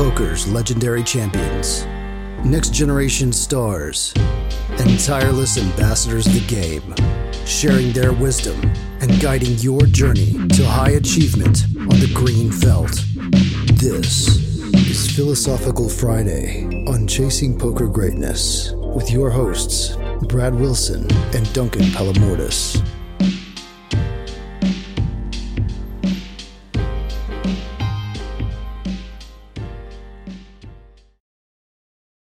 poker's legendary champions, next generation stars, and tireless ambassadors of the game, sharing their wisdom and guiding your journey to high achievement on the green felt. This is Philosophical Friday on Chasing Poker Greatness with your hosts, Brad Wilson and Duncan Palamourdas.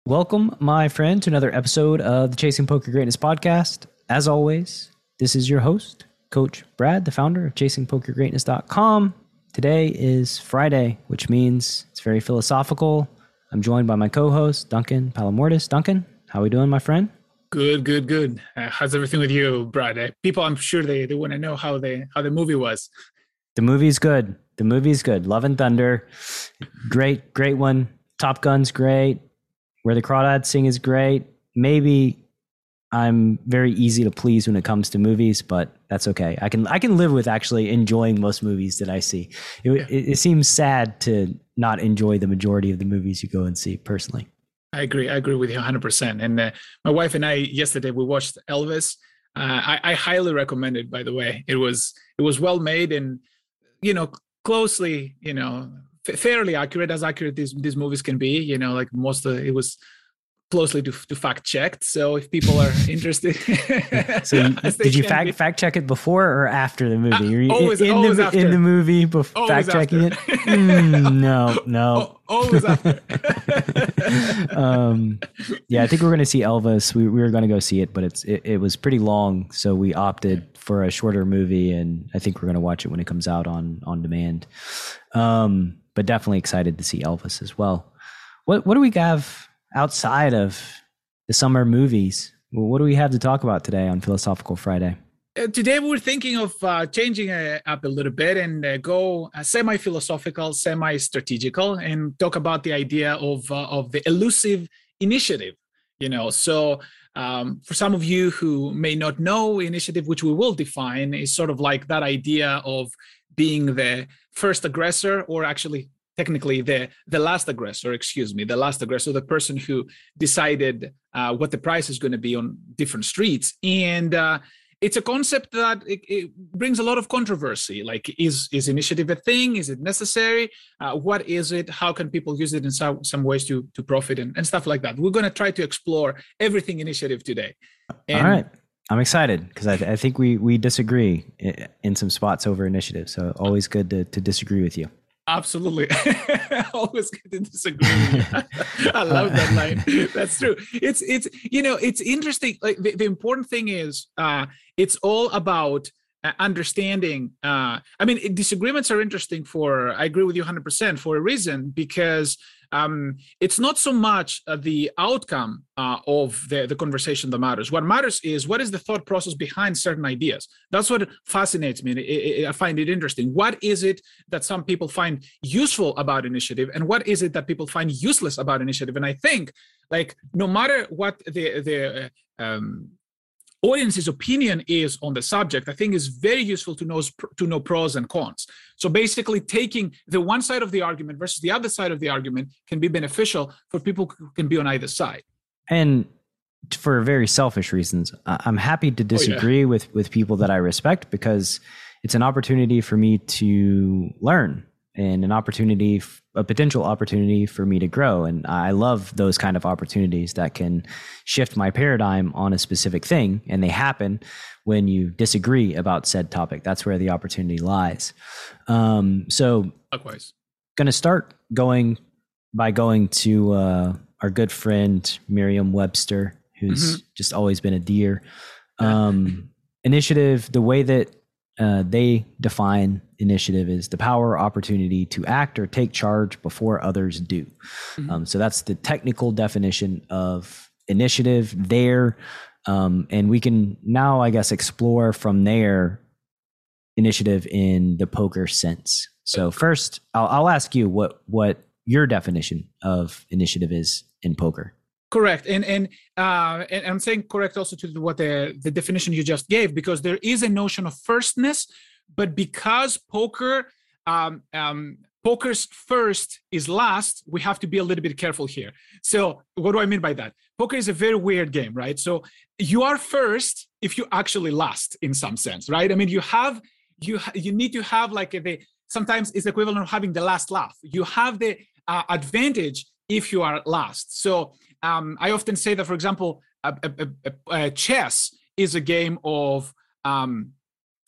Welcome, my friend, to another episode of the Chasing Poker Greatness podcast. As always, this is your host, Coach Brad, the founder of ChasingPokerGreatness.com. Today is Friday, which means it's very philosophical. I'm joined by my co-host, Duncan Palamourdas. Duncan, how are we doing, my friend? Good, good, good. Uh, how's everything with you, Brad? Uh, people, I'm sure they, they want to know how the how the movie was. The movie's good. The movie's good. Love and Thunder, great, great one. Top Gun's great. Where the Crawdads Sing is great. Maybe I'm very easy to please when it comes to movies, but that's okay. I can I can live with actually enjoying most movies that I see. It, yeah. it, it, seems sad to not enjoy the majority of the movies you go and see. Personally, I agree. I agree with you 100. percent And uh, my wife and I yesterday we watched Elvis. Uh, I, I highly recommend it. By the way, it was it was well made and you know closely you know fairly accurate as accurate these these movies can be you know like most of it was closely to, to fact checked so if people are interested so did you fact be. fact check it before or after the movie? Uh, always, in, always the after. in the movie before fact checking it? mm, no no. Always after. Um yeah i think we're going to see elvis. We, we were going to go see it but it's it, it was pretty long so we opted for a shorter movie and i think we're going to watch it when it comes out on on demand. Um but definitely excited to see Elvis as well. What what do we have outside of the summer movies? What do we have to talk about today on Philosophical Friday? Uh, today we're thinking of uh, changing uh, up a little bit and uh, go uh, semi-philosophical, semi-strategical, and talk about the idea of uh, of the elusive initiative. You know, so um, for some of you who may not know, initiative, which we will define, is sort of like that idea of being the first aggressor or actually technically the the last aggressor excuse me the last aggressor the person who decided uh, what the price is going to be on different streets. And uh, it's a concept that it, it, brings a lot of controversy. Like is is initiative a thing? Is it necessary? Uh, what is it? How can people use it in some, some ways to to profit and, and stuff like that? We're going to try to explore everything initiative today. And all right I'm excited because I, I, think we we disagree in some spots over initiative. So always good to, to disagree with you. Absolutely, always good to disagree. I love that line. That's true. It's it's you know it's interesting. Like the, the important thing is uh, it's all about uh, understanding uh, i mean disagreements are interesting for i agree with you 100% for a reason because um, it's not so much uh, the outcome uh, of the, the conversation that matters. What matters is what is the thought process behind certain ideas. That's what fascinates me. I find it interesting. What is it that some people find useful about initiative, and what is it that people find useless about initiative? And I think, like, no matter what the the uh, um, audience's opinion is on the subject, I think is very useful to know to know pros and cons. So basically, taking the one side of the argument versus the other side of the argument can be beneficial for people who can be on either side. And for very selfish reasons, I'm happy to disagree oh, yeah. with with people that I respect because it's an opportunity for me to learn and an opportunity, a potential opportunity for me to grow. And I love those kind of opportunities that can shift my paradigm on a specific thing. And they happen when you disagree about said topic. That's where the opportunity lies. Um, so, likewise, going to start going by going to uh, our good friend Merriam Webster, who's mm-hmm. just always been a dear. Um, initiative, the way that uh, they define initiative is the power opportunity to act or take charge before others do. Mm-hmm. Um, so that's the technical definition of initiative there. Um, and we can now, I guess, explore from there initiative in the poker sense. So first, I'll, I'll ask you what what your definition of initiative is in poker. Correct, and and uh, and I'm saying correct also to what the the definition you just gave because there is a notion of firstness, but because poker um, um, poker's first is last. We have to be a little bit careful here. So, what do I mean by that? Poker is a very weird game, right? So, you are first if you actually last in some sense, right? I mean, you have you you need to have like a, the sometimes it's equivalent of having the last laugh. You have the uh, advantage if you are last. So um, I often say that, for example, a, a, a, chess is a game of um,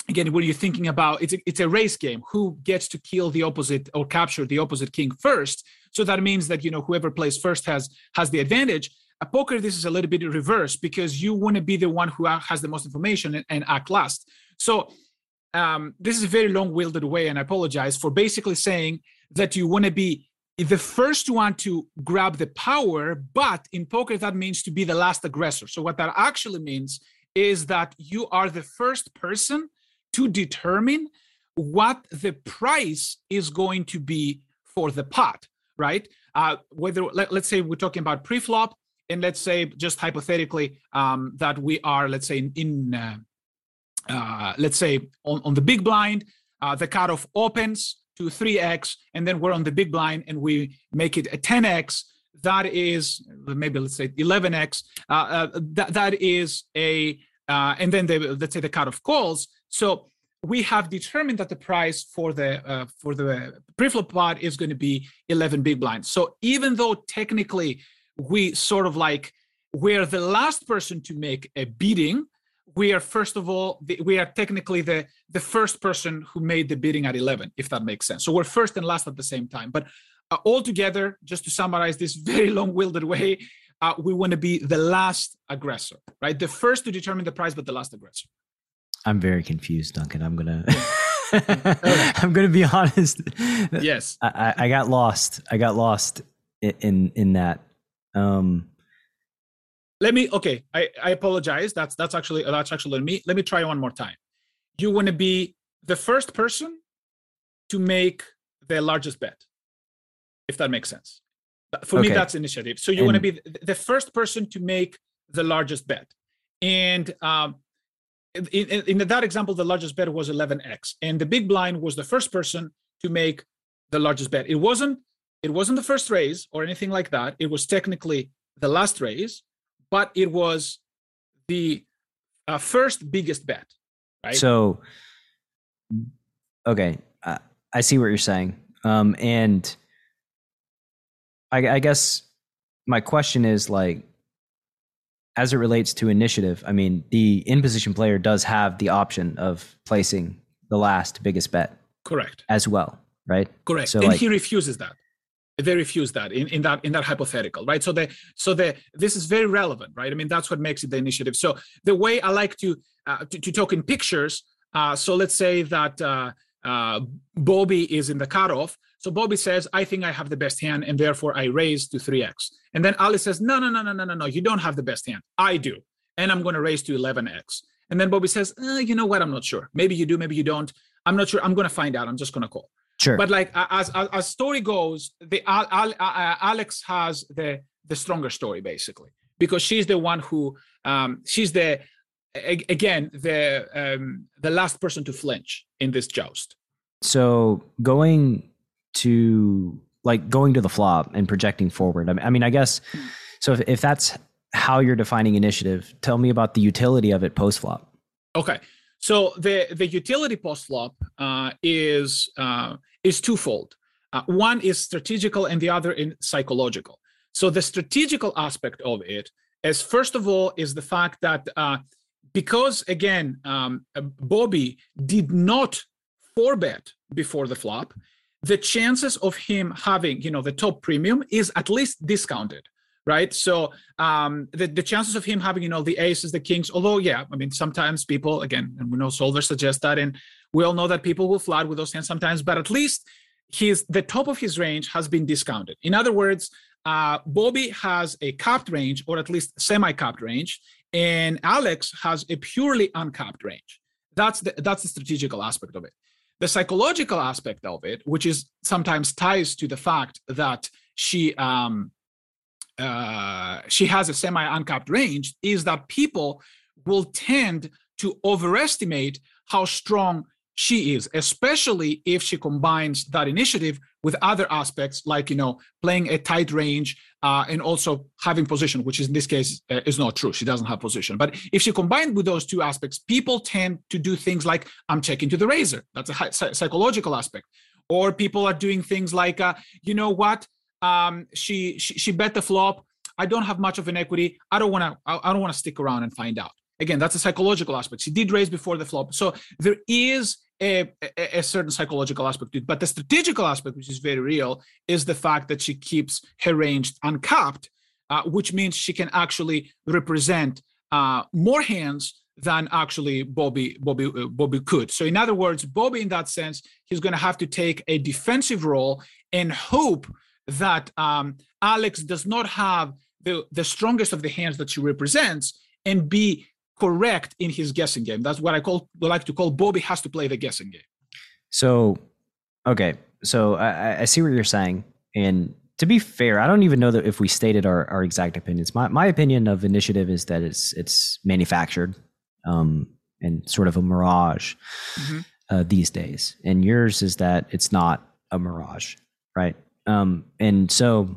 again when you're thinking about? It's a, it's a race game. Who gets to kill the opposite or capture the opposite king first? So that means that you know whoever plays first has has the advantage. A poker this is a little bit reverse because you want to be the one who has the most information and, and act last. So um, this is a very long-wielded way and i apologize for basically saying that you want to be the first one to grab the power but in poker that means to be the last aggressor. So what that actually means is that you are the first person to determine what the price is going to be for the pot, right? Uh, whether let, us say we're talking about pre-flop, and let's say just hypothetically um, that we are, let's say in, in uh, uh, let's say on, on the big blind, uh, the cutoff opens to 3x, and then we're on the big blind and we make it a 10x. That is maybe let's say 11x. Uh, uh, that that is a and then the, let's say the cutoff calls so we have determined that the price for the uh, for the preflop pot is going to be 11 big blinds. So even though technically we sort of like we're the last person to make a bidding, we are first of all we are technically the the first person who made the bidding at 11, if that makes sense. So we're first and last at the same time. But uh, altogether, just to summarize this very long-wielded way, uh, we want to be the last aggressor, right? The first to determine the price, but the last aggressor. I'm very confused, Duncan. I'm gonna I'm gonna be honest. Yes. I, I got lost. I got lost in in, that. Um let me okay I, I apologize that's that's actually that's actually me let me try one more time you want to be the first person to make the largest bet if that makes sense for okay. me that's initiative so you want to be the first person to make the largest bet and um, in, in, that example, the largest bet was 11x, and the big blind was the first person to make the largest bet. It wasn't it wasn't the first raise or anything like that. It was technically the last raise, but it was the uh, first biggest bet. Right. So, okay, uh, I see what you're saying, um, and I, I guess my question is like as it relates to initiative, I mean, the in position player does have the option of placing the last biggest bet. Correct. As well, right? Correct. So and like, he refuses that. They refuse that in, in that in that hypothetical, right? So the so the this is very relevant, right? I mean, that's what makes it the initiative. So the way I like to uh, to, to, talk in pictures. Uh, so let's say that uh, uh, Bobby is in the cutoff. So Bobby says, I think I have the best hand, and therefore I raise to 3x. And then Ali says, No, no, no, no, no, no, no, you don't have the best hand. I do. And I'm going to raise to 11x. And then Bobby says, uh, You know what? I'm not sure. Maybe you do, maybe you don't. I'm not sure. I'm going to find out. I'm just going to call. Sure. But like as, as, as story goes, the Al, Al, uh, Alex has the the stronger story basically because she's the one who um, she's the again the um, the last person to flinch in this joust. So going to like going to the flop and projecting forward. I mean, I guess so. If, if that's how you're defining initiative, tell me about the utility of it post flop. Okay, so the the utility post flop uh, is uh, is twofold. Uh, one is strategical, and the other in psychological. So the strategical aspect of it is first of all is the fact that uh, because again, um, Bobby did not four bet before the flop, the chances of him having, you know, the top premium is at least discounted, right? So um, the, the chances of him having, you know, the aces, the kings, although, yeah, I mean, sometimes people, again, and we know Solver suggests that, and we all know that people will flat with those hands sometimes, but at least his the top of his range has been discounted. In other words, uh, Bobby has a capped range, or at least semi-capped range, and Alex has a purely uncapped range. That's the that's the strategical aspect of it. The psychological aspect of it, which is sometimes ties to the fact that she um, uh, she has a semi uncapped range, is that people will tend to overestimate how strong she is, especially if she combines that initiative with other aspects like you know playing a tight range uh, and also having position, which is in this case uh, is not true. She doesn't have position. But if she combined with those two aspects, people tend to do things like I'm checking to the raiser. That's a psychological aspect. Or people are doing things like, uh, you know what? Um, she, she she bet the flop. I don't have much of an equity. I don't want to. I, I don't want to stick around and find out. Again, that's a psychological aspect. She did raise before the flop, so there is a, a, a, certain psychological aspect to it. But the strategical aspect, which is very real, is the fact that she keeps her range uncapped, uh, which means she can actually represent uh, more hands than actually Bobby Bobby uh, Bobby could. So in other words, Bobby in that sense, he's going to have to take a defensive role and hope that um, Alex does not have the the strongest of the hands that she represents and be correct in his guessing game. That's what I call like to call Bobby has to play the guessing game. So, okay, so I, I see what you're saying, and to be fair, I don't even know that if we stated our, our exact opinions. My my opinion of initiative is that it's it's manufactured, um, and sort of a mirage mm-hmm. uh, these days, and yours is that it's not a mirage, right? Um, and so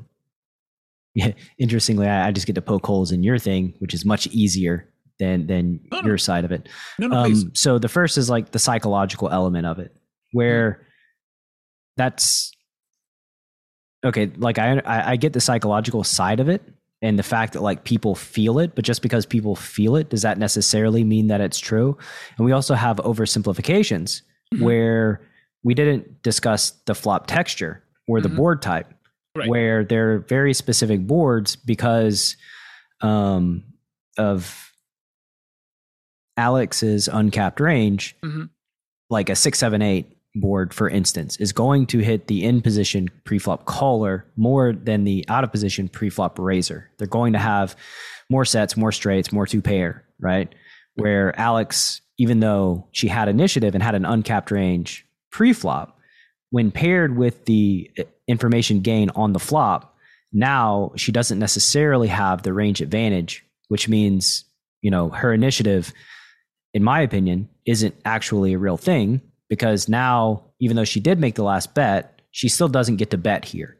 yeah, interestingly, I, I, just get to poke holes in your thing, which is much easier than than no, your side of it. No, no, um, so the first is like the psychological element of it, where mm-hmm. that's okay. Like I, I get the psychological side of it and the fact that like people feel it, but just because people feel it, does that necessarily mean that it's true? And we also have oversimplifications mm-hmm. where we didn't discuss the flop texture or the mm-hmm. board type, right. where they're very specific boards because um, of Alex's uncapped range, mm-hmm. like a six, seven, eight board, for instance, is going to hit the in position preflop caller more than the out of position preflop raiser. They're going to have more sets, more straights, more two pair, right? Where Alex, even though she had initiative and had an uncapped range preflop, when paired with the uh, information gain on the flop, now she doesn't necessarily have the range advantage, which means, you know, her initiative in my opinion, isn't actually a real thing because now, even though she did make the last bet, she still doesn't get to bet here.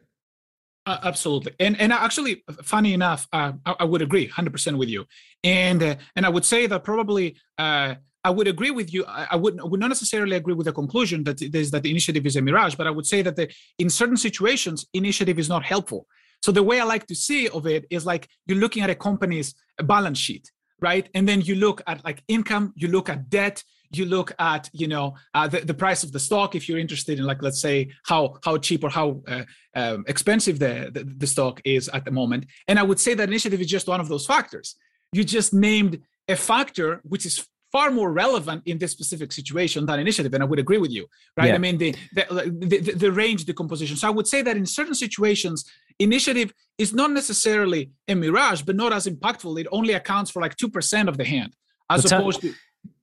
Uh, absolutely, and and actually, funny enough, uh, I, I, would agree 100% with you, and uh, and I would say that probably uh, I would agree with you. I, I would would not necessarily agree with the conclusion that is that the initiative is a mirage, but I would say that the, in certain situations, initiative is not helpful. So the way I like to see of it is like you're looking at a company's balance sheet, right? And then you look at like income, you look at debt, you look at you know uh, the, the price of the stock if you're interested in like let's say how how cheap or how uh, um, expensive the, the, the stock is at the moment and i would say that initiative is just one of those factors you just named a factor which is far more relevant in this specific situation than initiative and i would agree with you right? Yeah. i mean the the, the the range decomposition so i would say that in certain situations initiative is not necessarily a mirage but not as impactful. It only accounts for like 2% of the hand as opposed to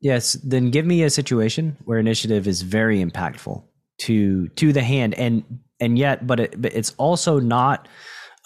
yes then give me a situation where initiative is very impactful to to the hand and and yet but, it, but it's also not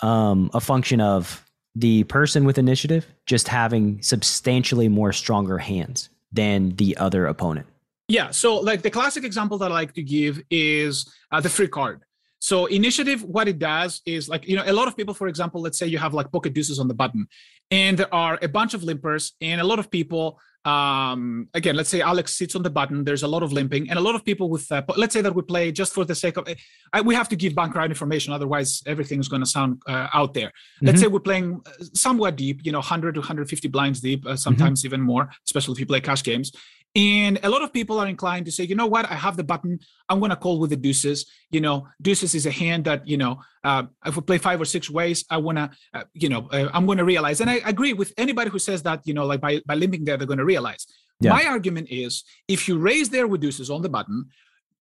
um, a function of the person with initiative just having substantially more stronger hands than the other opponent. Yeah. So, like the classic example that I like to give is uh, the free card. So, initiative, what it does is like, you know, a lot of people, for example, let's say you have like pocket deuces on the button, and there are a bunch of limpers, and a lot of people um again let's say alex sits on the button there's a lot of limping and a lot of people with uh, let's say that we play just for the sake of I, we have to give bankrupt information otherwise everything is going to sound uh, out there mm-hmm. let's say we're playing uh, somewhat deep you know 100 to 150 blinds deep uh, sometimes mm-hmm. even more especially if you play cash games and a lot of people are inclined to say, you know what, I have the button. I'm going to call with the deuces. You know, deuces is a hand that, you know, uh, if we play five or six ways, I want to, uh, you know, uh, I'm going to realize. And I agree with anybody who says that, you know, like by, by limping there, they're going to realize. Yeah. My argument is if you raise there with deuces on the button,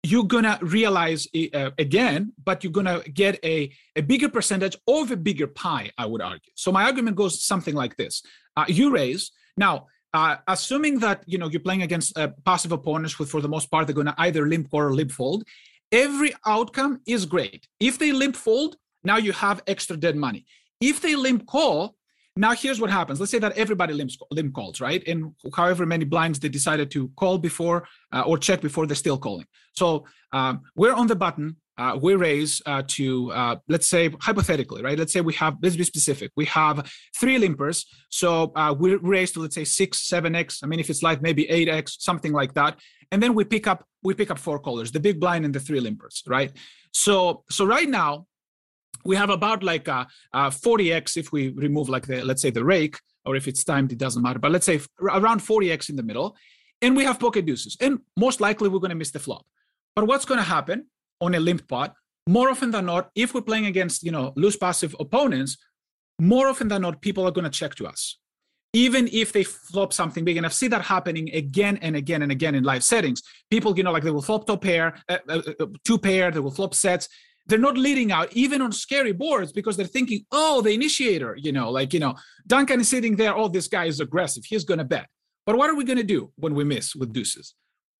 you're going to realize uh, again, but you're going to get a, a bigger percentage of a bigger pie, I would argue. So my argument goes something like this. Uh, you raise. Now, uh, assuming that you know you're playing against uh, passive opponents who for the most part they're going to either limp or limp fold every outcome is great if they limp fold now you have extra dead money if they limp call Now here's what happens. Let's say that everybody limp, limp calls, right? And however many blinds they decided to call before uh, or check before they're still calling. So um, we're on the button. Uh, we raise uh, to uh, let's say hypothetically, right? Let's say we have let's be specific. We have three limpers, so uh, we raise to let's say six, seven x. I mean, if it's live, maybe eight x, something like that. And then we pick up we pick up four callers, the big blind and the three limpers, right? So so right now we have about like a, a 40x if we remove like the let's say the rake or if it's timed it doesn't matter but let's say around 40x in the middle and we have pocket deuces and most likely we're going to miss the flop but what's going to happen on a limp pot more often than not if we're playing against you know loose passive opponents more often than not people are going to check to us even if they flop something big and i've seen that happening again and again and again in live settings people you know like they will flop top pair uh, uh, uh two pair they will flop sets they're not leading out even on scary boards because they're thinking, oh, the initiator, you know, like, you know, Duncan is sitting there, oh, this guy is aggressive. He's going to bet. But what are we going to do when we miss with deuces?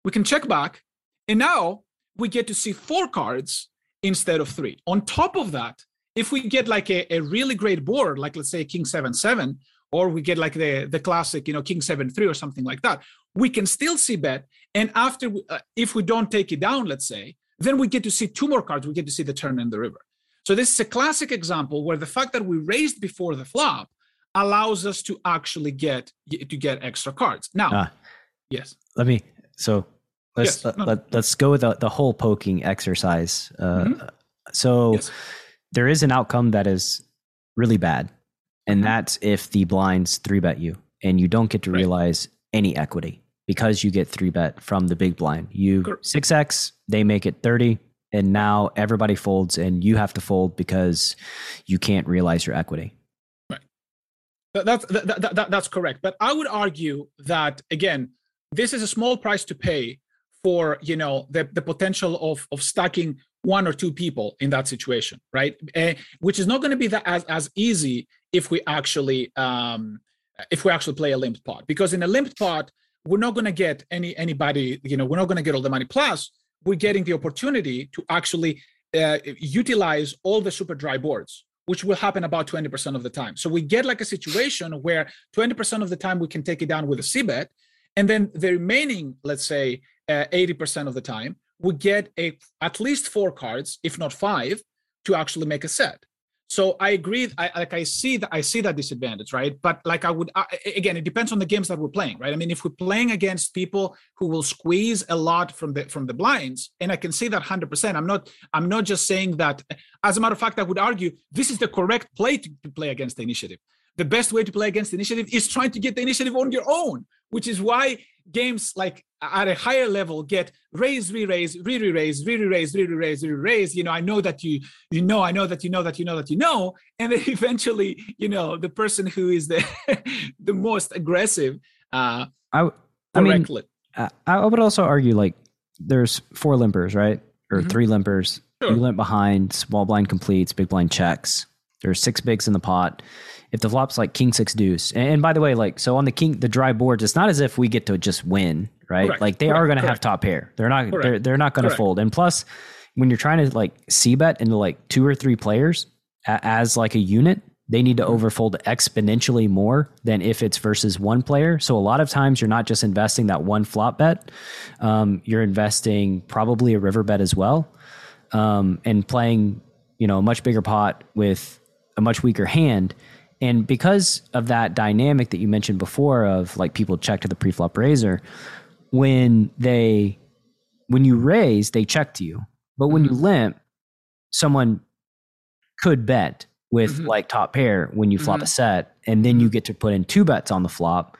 We can check back. And now we get to see four cards instead of three. On top of that, if we get like a, a really great board, like let's say King 7 7, or we get like the, the classic, you know, King 7 3 or something like that, we can still c-bet. And after, uh, if we don't take it down, let's say, then we get to see two more cards. We get to see the turn and the river. So this is a classic example where the fact that we raised before the flop allows us to actually get to get extra cards. Now, ah, yes. Let me. So let's yes, let, no. let, us go with the, the whole poking exercise. Uh, mm-hmm. So yes. there is an outcome that is really bad, and mm-hmm. that's if the blinds three bet you and you don't get to right. realize any equity because you get three bet from the big blind. You six X, they make it 30, and now everybody folds and you have to fold because you can't realize your equity. Right. That's that, that, that, that's correct. But I would argue that again, this is a small price to pay for you know the, the potential of of stacking one or two people in that situation, right? Uh, which is not going to be that as as easy if we actually um if we actually play a limped pot. Because in a limped pot we're not going to get any anybody you know we're not going to get all the money. Plus we're getting the opportunity to actually uh, utilize all the super dry boards which will happen about 20% of the time. So we get like a situation where 20% of the time we can take it down with a c-bet and then the remaining let's say uh, 80% of the time we get a at least four cards if not five to actually make a set so I agree. I like I see that I see that disadvantage, right? But like I would I, again, it depends on the games that we're playing, right? I mean, if we're playing against people who will squeeze a lot from the from the blinds, and I can see that hundred percent. I'm not I'm not just saying that. As a matter of fact, I would argue this is the correct play to, to play against the initiative. The best way to play against the initiative is trying to get the initiative on your own, which is why games like at a higher level get raise, re-raise, re-raise, re-raise, re-raise, re-raise. You know, I know that you, you know, I know that you know that you know that you know, and then eventually, you know, the person who is the the most aggressive. Uh, I, I mean, I would also argue like there's four limpers, right, or mm-hmm. three limpers. Sure. You limp behind, small blind completes, big blind checks. There's six bigs in the pot if the flop's like king six deuce and, and, by the way like so on the king the dry boards it's not as if we get to just win right correct. like they correct. are going to have top pair they're not correct. they're, they're not going to fold and plus when you're trying to like c bet into like two or three players a, as like a unit they need to mm-hmm. overfold exponentially more than if it's versus one player. So a lot of times you're not just investing that one flop bet, um, you're investing probably a river bet as well, um, and playing you know a much bigger pot with a much weaker hand. And because of that dynamic that you mentioned before of like people check to the preflop raiser, when they when you raise, they check to you. But when mm-hmm. you limp, someone could bet with mm-hmm. like top pair when you flop mm-hmm. a set, and then you mm-hmm. get to put in two bets on the flop.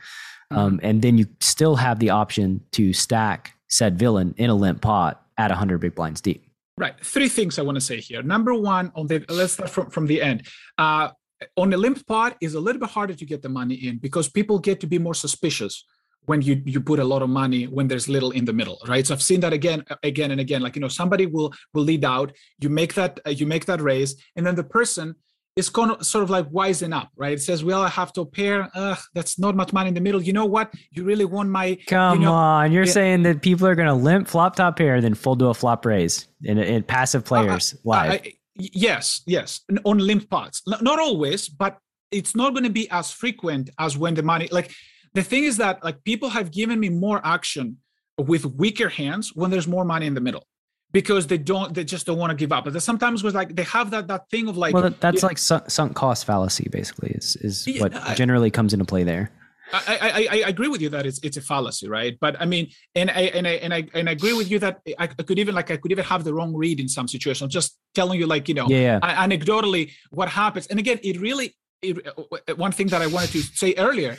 Um, mm-hmm. and then you still have the option to stack said villain in a limp pot at 100 big blinds deep. Right. Three things I want to say here. Number one, on the let's start from, from the end. Uh, on the limp pot is a little bit harder to get the money in because people get to be more suspicious when you you put a lot of money when there's little in the middle right? So i've seen that again again and again. Like you know somebody will will lead out you make that uh, you make that raise and then the person is kind of sort of like wising up right? It says well i have to pair. Ugh, that's not much money in the middle. You know what? You really want my come you know, on. You're saying that people are going to limp flop top pair then fold to a flop raise in, in passive players uh, live yes yes on limp pots not always but it's not going to be as frequent as when the money like the thing is that like people have given me more action with weaker hands when there's more money in the middle because they don't they just don't want to give up. But sometimes with like they have that that thing of like well that's yeah, like sunk cost fallacy basically is is yeah, what I, generally comes into play there I, I, I agree with you that it's it's a fallacy, right? But I mean, and I and I and I and I agree with you that I, could even like I could even have the wrong read in some situations. just telling you, like you know, yeah, yeah. anecdotally what happens. And again, it really it, one thing that I wanted to say earlier,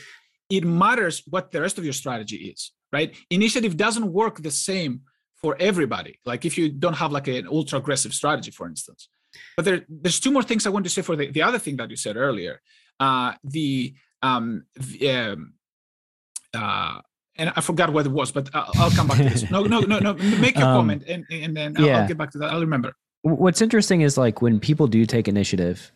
it matters what the rest of your strategy is, right? Initiative doesn't work the same for everybody. Like if you don't have like an ultra aggressive strategy, for instance. But there, there's two more things I want to say for the, the other thing that you said earlier. Uh, the um, um uh, and I forgot what it was, but I'll, I'll come back to this. No, no, no, no. Make your um, comment, and and then I'll, yeah. I'll, get back to that. I'll remember. What's interesting is like when people do take initiative,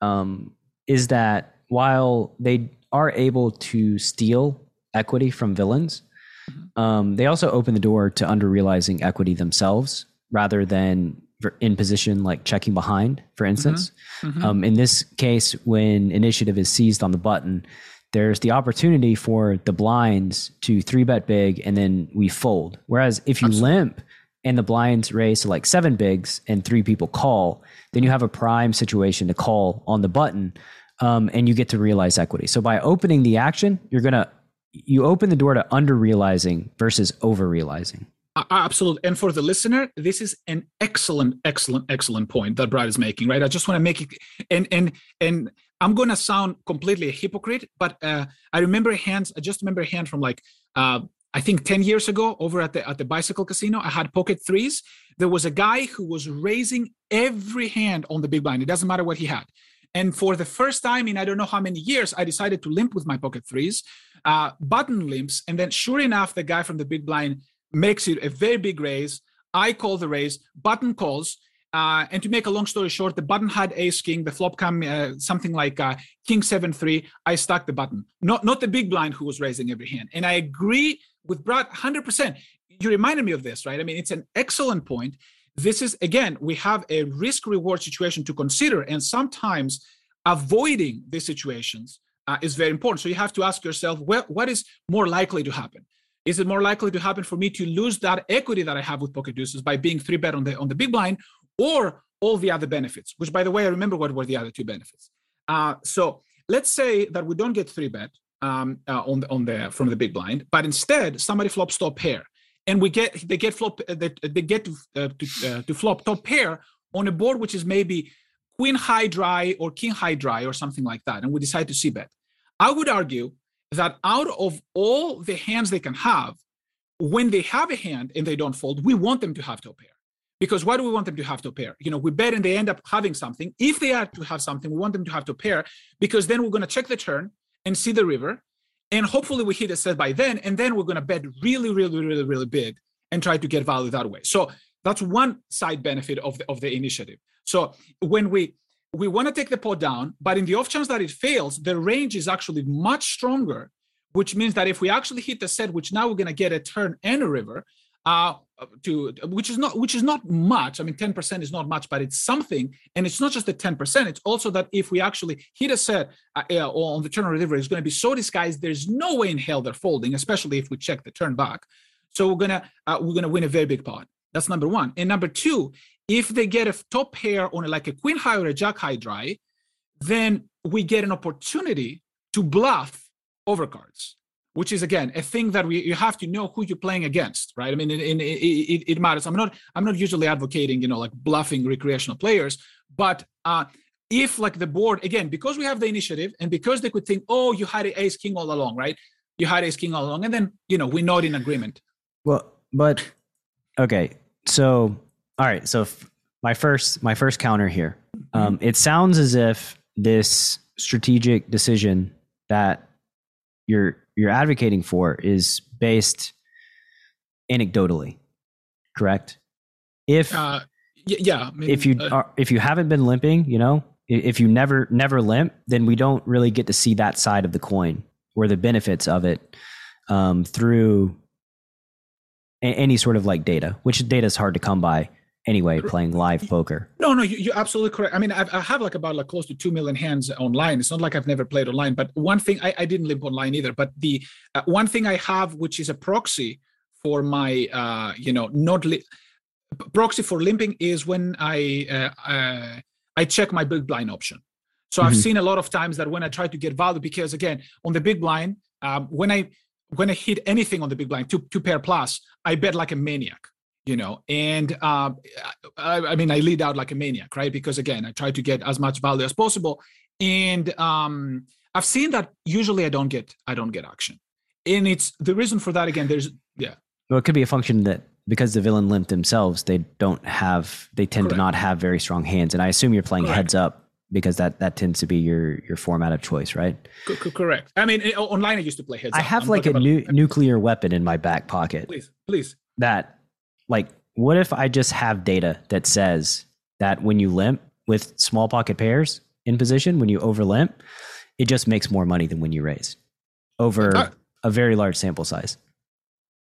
um, is that while they are able to steal equity from villains, um, they also open the door to under realizing equity themselves rather than in position like checking behind, for instance. Mm-hmm. Mm-hmm. Um, in this case, when initiative is seized on the button, there's the opportunity for the blinds to three bet big and then we fold. Whereas if you Absolutely. limp and the blinds raise to like seven bigs and three people call, then you have a prime situation to call on the button um, and you get to realize equity. So by opening the action, you're gonna you open the door to under realizing versus over realizing. Absolutely. And for the listener, this is an excellent, excellent, excellent point that Brad is making, right? I just want to make it and and and I'm gonna sound completely a hypocrite, but uh, I remember a hand, I just remember a hand from like uh, I think 10 years ago over at the at the bicycle casino. I had pocket threes. There was a guy who was raising every hand on the big blind. It doesn't matter what he had. And for the first time in I don't know how many years, I decided to limp with my pocket threes, uh, button limps. And then sure enough, the guy from the big blind makes it a very big raise. I call the raise, button calls. Uh, and to make a long story short, the button had ace king, the flop come uh, something like uh, king seven three. I stuck the button, not not the big blind who was raising every hand. And I agree with Brad 100%. You reminded me of this, right? I mean, it's an excellent point this is again we have a risk reward situation to consider and sometimes avoiding these situations uh, is very important so you have to ask yourself well, what is more likely to happen is it more likely to happen for me to lose that equity that i have with pocket deuces by being three bet on the on the big blind or all the other benefits which by the way i remember what were the other two benefits uh, so let's say that we don't get three bet um, uh, on the on the from the big blind but instead somebody flops top pair and we get they get flop uh, they, they get to uh, to, uh, to flop top pair on a board which is maybe queen high dry or king high dry or something like that, and we decide to c-bet. I would argue that out of all the hands they can have, when they have a hand and they don't fold, we want them to have top pair. Because why do we want them to have top pair? You know, we bet and they end up having something. If they are to have something, we want them to have top pair because then we're going to check the turn and see the river and hopefully we hit a set by then and then we're going to bet really really really really big and try to get value that way so that's one side benefit of the, of the initiative so when we we want to take the pot down but in the off chance that it fails the range is actually much stronger which means that if we actually hit the set which now we're going to get a turn and a river uh, to which is not which is not much. I mean, 10% is not much, but it's something. And it's not just the 10%. It's also that if we actually hit a set uh, on the turn or river, it's going to be so disguised. There's no way in hell they're folding, especially if we check the turn back. So we're gonna uh, we're gonna win a very big pot. That's number one. And number two, if they get a top pair on like a queen high or a jack high dry, then we get an opportunity to bluff overcards which is again a thing that we you have to know who you're playing against right? I mean it, it, matters. I'm not i'm not usually advocating you know like bluffing recreational players but uh if like the board again because we have the initiative and because they could think oh you had a ace king all along right? You had ace king all along and then you know we're not in agreement. Well but okay so all right so my first my first counter here um it sounds as if this strategic decision that you're you're advocating for is based anecdotally, correct? If uh, yeah, I mean, if you uh, are, if you haven't been limping, you know, if you never never limp, then we don't really get to see that side of the coin or the benefits of it um, through a- any sort of like data, which data is hard to come by anyway playing live poker. No, no, you, are absolutely correct. I mean, I've, I have like about like close to two million hands online. It's not like I've never played online, but one thing I, I didn't limp online either. But the uh, one thing I have, which is a proxy for my, uh, you know, not li- proxy for limping, is when I uh, uh, I check my big blind option. So mm-hmm. I've seen a lot of times that when I try to get value, because again, on the big blind, um, when I when I hit anything on the big blind, two two pair plus, I bet like a maniac you know and um, I, I, mean i lead out like a maniac right? Because again i try to get as much value as possible. And um, i've seen that usually i don't get i don't get action. And it's the reason for that again there's yeah. Well it could be a function that because the villain limp themselves they don't have they tend Correct. to not have very strong hands. And i assume you're playing Correct. heads up because that that tends to be your your format of choice right? Correct. I mean online i used to play heads i up. have I'm like a nu- nuclear weapon in my back pocket. Please please. That like what if I just have data that says that when you limp with small pocket pairs in position, when you over limp, it just makes more money than when you raise over a very large sample size.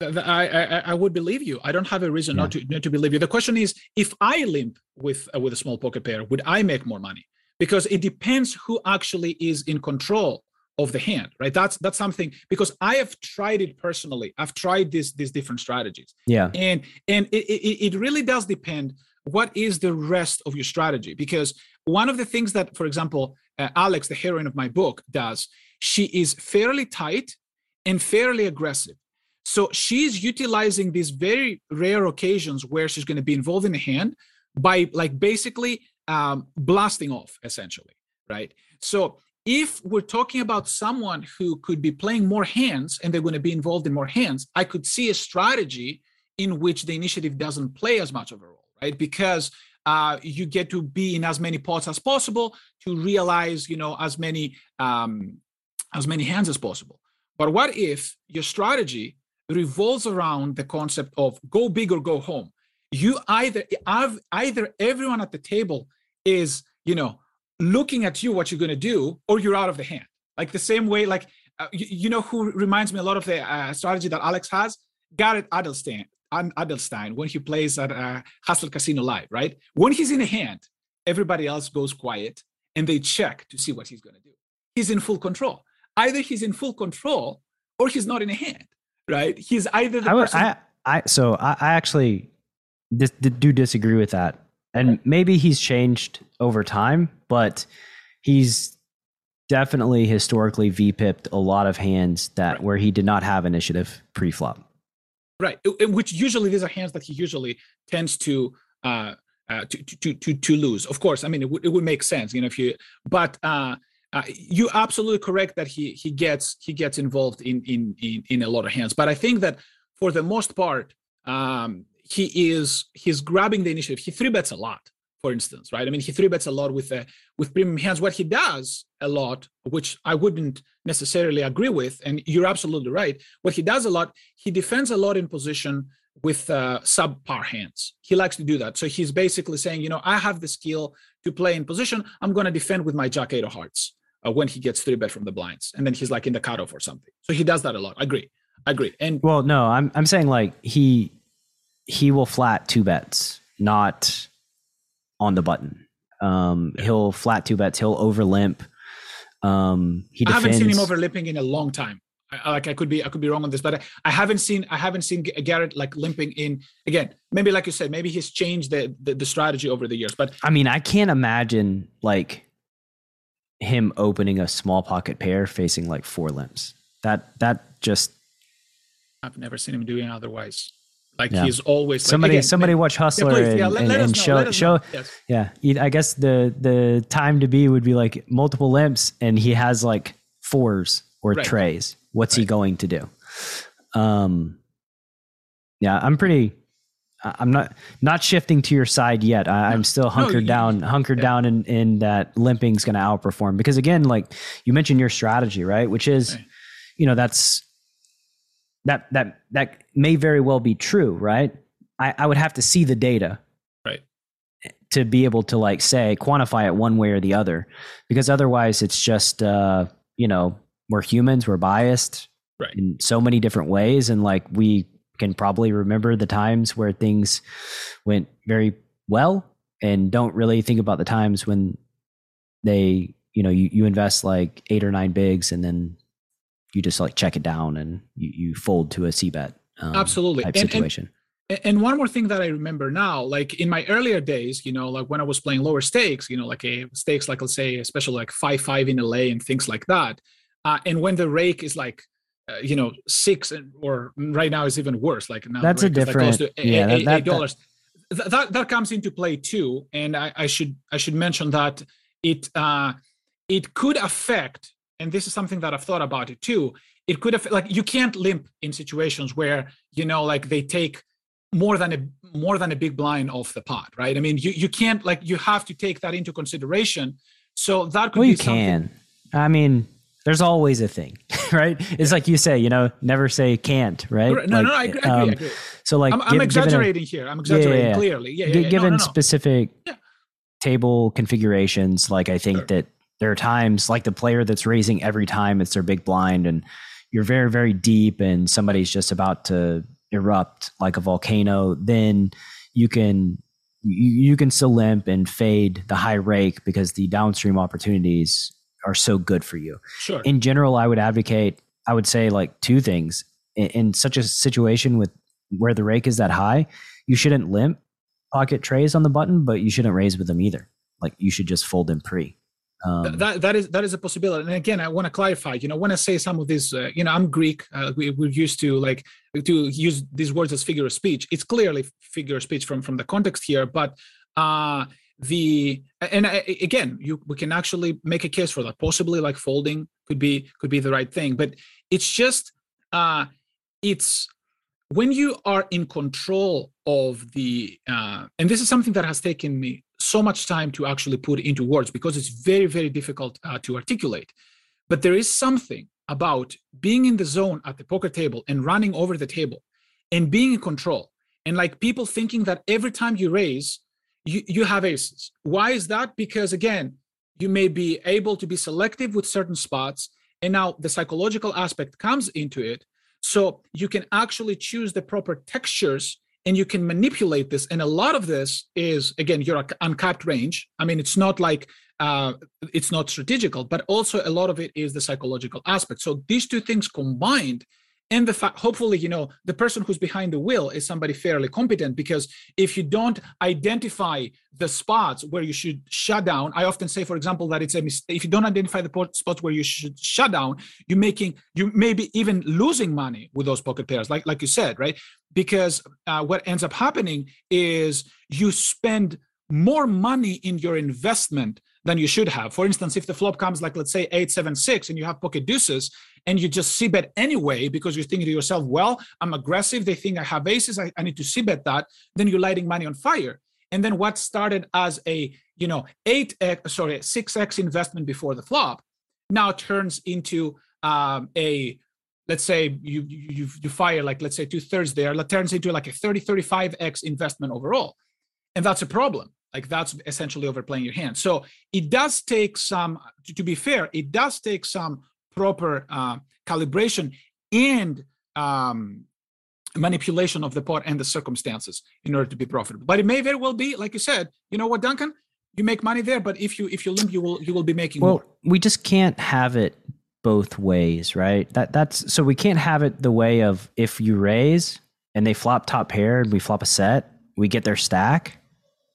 I, I, I would believe you. I don't have a reason yeah. not to not to believe you. The question is, if I limp with uh, with a small pocket pair, would I make more money? Because it depends who actually is in control of the hand right? That's that's something because i have tried it personally. I've tried these these different strategies. Yeah. And and it, it, it really does depend what is the rest of your strategy. Because one of the things that for example uh, alex the heroine of my book does she is fairly tight and fairly aggressive. So she's utilizing these very rare occasions where she's going to be involved in the hand by like basically um, blasting off essentially right? So if we're talking about someone who could be playing more hands and they're going to be involved in more hands, I could see a strategy in which the initiative doesn't play as much of a role, right? Because uh, you get to be in as many pots as possible to realize, you know, as many um, as many hands as possible. But what if your strategy revolves around the concept of go big or go home? You either either everyone at the table is, you know, looking at you what you're going to do or you're out of the hand. Like the same way like uh, you, you, know who reminds me a lot of the uh, strategy that alex has? Garrett adelstein adelstein when he plays at uh, Hustler Casino Live right? When he's in a hand everybody else goes quiet and they check to see what he's going to do. He's in full control. Either he's in full control or he's not in a hand right? He's either the I, person I, I so I, I actually dis- do disagree with that and maybe he's changed over time, but he's definitely historically VPIPed a lot of hands that right. where he did not have initiative pre-flop. Right, which usually these are hands that he usually tends to uh, uh, to, to to to lose. Of course, I mean it, w- it would make sense, you know, if you. But uh, uh, you're absolutely correct that he he gets he gets involved in in in, in a lot of hands. But I think that for the most part, um, he is he's grabbing the initiative. He three bets a lot, for instance, right? I mean, he three bets a lot with uh, with premium hands. What he does a lot, which I wouldn't necessarily agree with, and you're absolutely right. What he does a lot, he defends a lot in position with uh, subpar hands. He likes to do that. So he's basically saying, you know, I have the skill to play in position. I'm going to defend with my jack eight of hearts uh, when he gets three bet from the blinds, and then he's like in the cutoff or something. So he does that a lot. I agree. I agree. And well, no, I'm I'm saying like he he will flat two bets, not on the button. Um. He'll flat two bets. He'll over limp. Um, he defends. I haven't seen him over limping in a long time. I, like I could be I could be wrong on this, but I, I, haven't seen I haven't seen Garrett like limping in again. Maybe like you said, maybe he's changed the, the, the strategy over the years. But I mean, I can't imagine like him opening a small pocket pair facing like four limps. That that just I've never seen him doing otherwise. Like yeah. he's always like, somebody. Again, somebody watch Hustler yeah, and, yeah, let, and, let and show show. Yes. Yeah, I guess the the time to be would be like multiple limps, and he has like fours or right. trays. What's right. he going to do? Um, yeah, I'm pretty. I'm not not shifting to your side yet. I, am still hunkered no, down, hunkered yeah. down in in that limping's going to outperform because again, like you mentioned your strategy, right? Which is, right. you know, that's that that that may very well be true, right? I, I would have to see the data, right, to be able to like say quantify it one way or the other, because otherwise it's just uh, you know we're humans, we're biased right. in so many different ways, and like we can probably remember the times where things went very well and don't really think about the times when they you know you, you invest like eight or nine bigs and then you just like check it down and you, you fold to a c bet um, absolutely. type and, situation. and, and one more thing that i remember now like in my earlier days you know like when i was playing lower stakes you know like a stakes like let's say especially like five five in la and things like that uh, and when the rake is like uh, you know six and, or right now is even worse like now that's a different like yeah eight, that, eight dollars. That, that, that comes into play too and I, I should i should mention that it uh it could affect and this is something that i've thought about it too it could have like you can't limp in situations where you know like they take more than a more than a big blind off the pot right i mean you you can't like you have to take that into consideration so that could well, be you can i mean there's always a thing, right? It's like you say, you know, never say can't, right? No, like, no, I agree, agree, I um, agree. So like, I'm, I'm exaggerating a, here. I'm exaggerating yeah, yeah, clearly. Yeah, yeah, Given no, no, specific table configurations, like I think sure. that there are times like the player that's raising every time it's their big blind and you're very, very deep and somebody's just about to erupt like a volcano, then you can you, you can still limp and fade the high rake because the downstream opportunities are so good for you. Sure. In general, I would advocate, I would say like two things. In, in such a situation with where the rake is that high, you shouldn't limp pocket treys on the button, but you shouldn't raise with them either. Like you should just fold them pre. Um, that that is that is a possibility. And again, I want to clarify. You know, when I say some of this, uh, you know, I'm Greek. Uh, we, we're used to like to use these words as figure of speech. It's clearly figure of speech from from the context here, but uh, the and again you we can actually make a case for that possibly like folding could be could be the right thing but it's just uh it's when you are in control of the uh and this is something that has taken me so much time to actually put into words because it's very very difficult uh, to articulate but there is something about being in the zone at the poker table and running over the table and being in control and like people thinking that every time you raise you, you have aces. Why is that? Because again, you may be able to be selective with certain spots. And now the psychological aspect comes into it. So you can actually choose the proper textures and you can manipulate this. And a lot of this is, again, your uncapped range. I mean, it's not like uh, it's not strategical, but also a lot of it is the psychological aspect. So these two things combined and the fact hopefully you know the person who's behind the wheel is somebody fairly competent because if you don't identify the spots where you should shut down i often say for example that it's a mistake if you don't identify the spots where you should shut down you're making you maybe even losing money with those pocket pairs like like you said right because uh, what ends up happening is you spend more money in your investment than you should have. For instance, if the flop comes like let's say eight seven six, and you have pocket deuces, and you just c-bet anyway because you're thinking to yourself, well, I'm aggressive. They think I have aces. I, I need to c-bet that. Then you're lighting money on fire. And then what started as a you know eight x sorry six x investment before the flop now turns into um, a let's say you, you you fire like let's say two thirds there that turns into like a 30 35x investment overall and that's a problem like that's essentially overplaying your hand. So it does take some, to be fair, it does take some proper uh, calibration and um, manipulation of the pot and the circumstances in order to be profitable. But it may very well be, like you said, you know what, Duncan, you make money there, but if you if you limp, you will you will be making well, more. we just can't have it both ways, right? That that's so we can't have it the way of if you raise and they flop top pair and we flop a set, we get their stack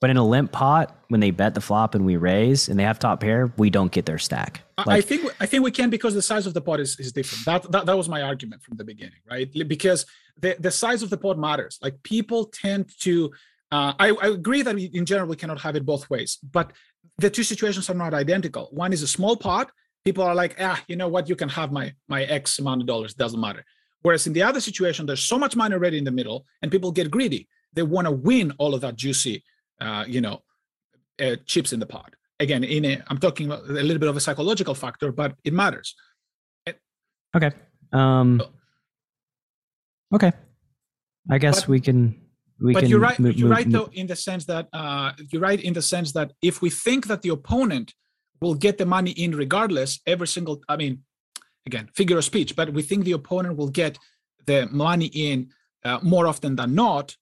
but in a limp pot, when they bet the flop and we raise and they have top pair, we don't get their stack. Like, I think I think we can because the size of the pot is, is different. That, that that was my argument from the beginning, right? Because the, the size of the pot matters. Like people tend to uh, I, I agree that in general we cannot have it both ways, but the two situations are not identical. One is a small pot. People are like, ah, you know what? You can have my my X amount of dollars. Doesn't matter. Whereas in the other situation, there's so much money already in the middle, and people get greedy. They want to win all of that juicy uh, you know, uh, chips in the pot. Again, in a, I'm talking a little bit of a psychological factor, but it matters. Okay. Um, okay. I guess but, we can. We but can you're right. Move, you're move, right, though, in the sense that uh, you're right in the sense that if we think that the opponent will get the money in regardless, every single. I mean, again, figure of speech, but we think the opponent will get the money in uh, more often than not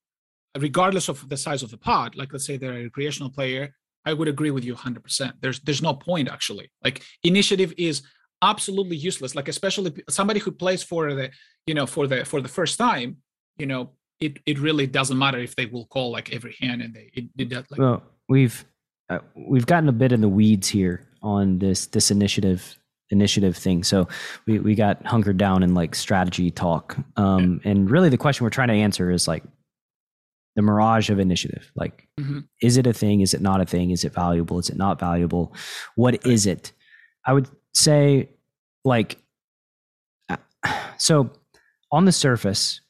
regardless of the size of the pot, like let's say they're a recreational player, I would agree with you 100%. There's there's no point actually. Like initiative is absolutely useless. Like especially somebody who plays for the you know for the for the first time, you know, it it really doesn't matter if they will call like every hand and they it, it like, well we've uh, we've gotten a bit in the weeds here on this this initiative initiative thing. So we, we got hunkered down in like strategy talk. Um, yeah. And really, the question we're trying to answer is like the mirage of initiative. Like, mm-hmm. is it a thing? Is it not a thing? Is it valuable? Is it not valuable? What right. is it? I would say, like, uh, so on the surface,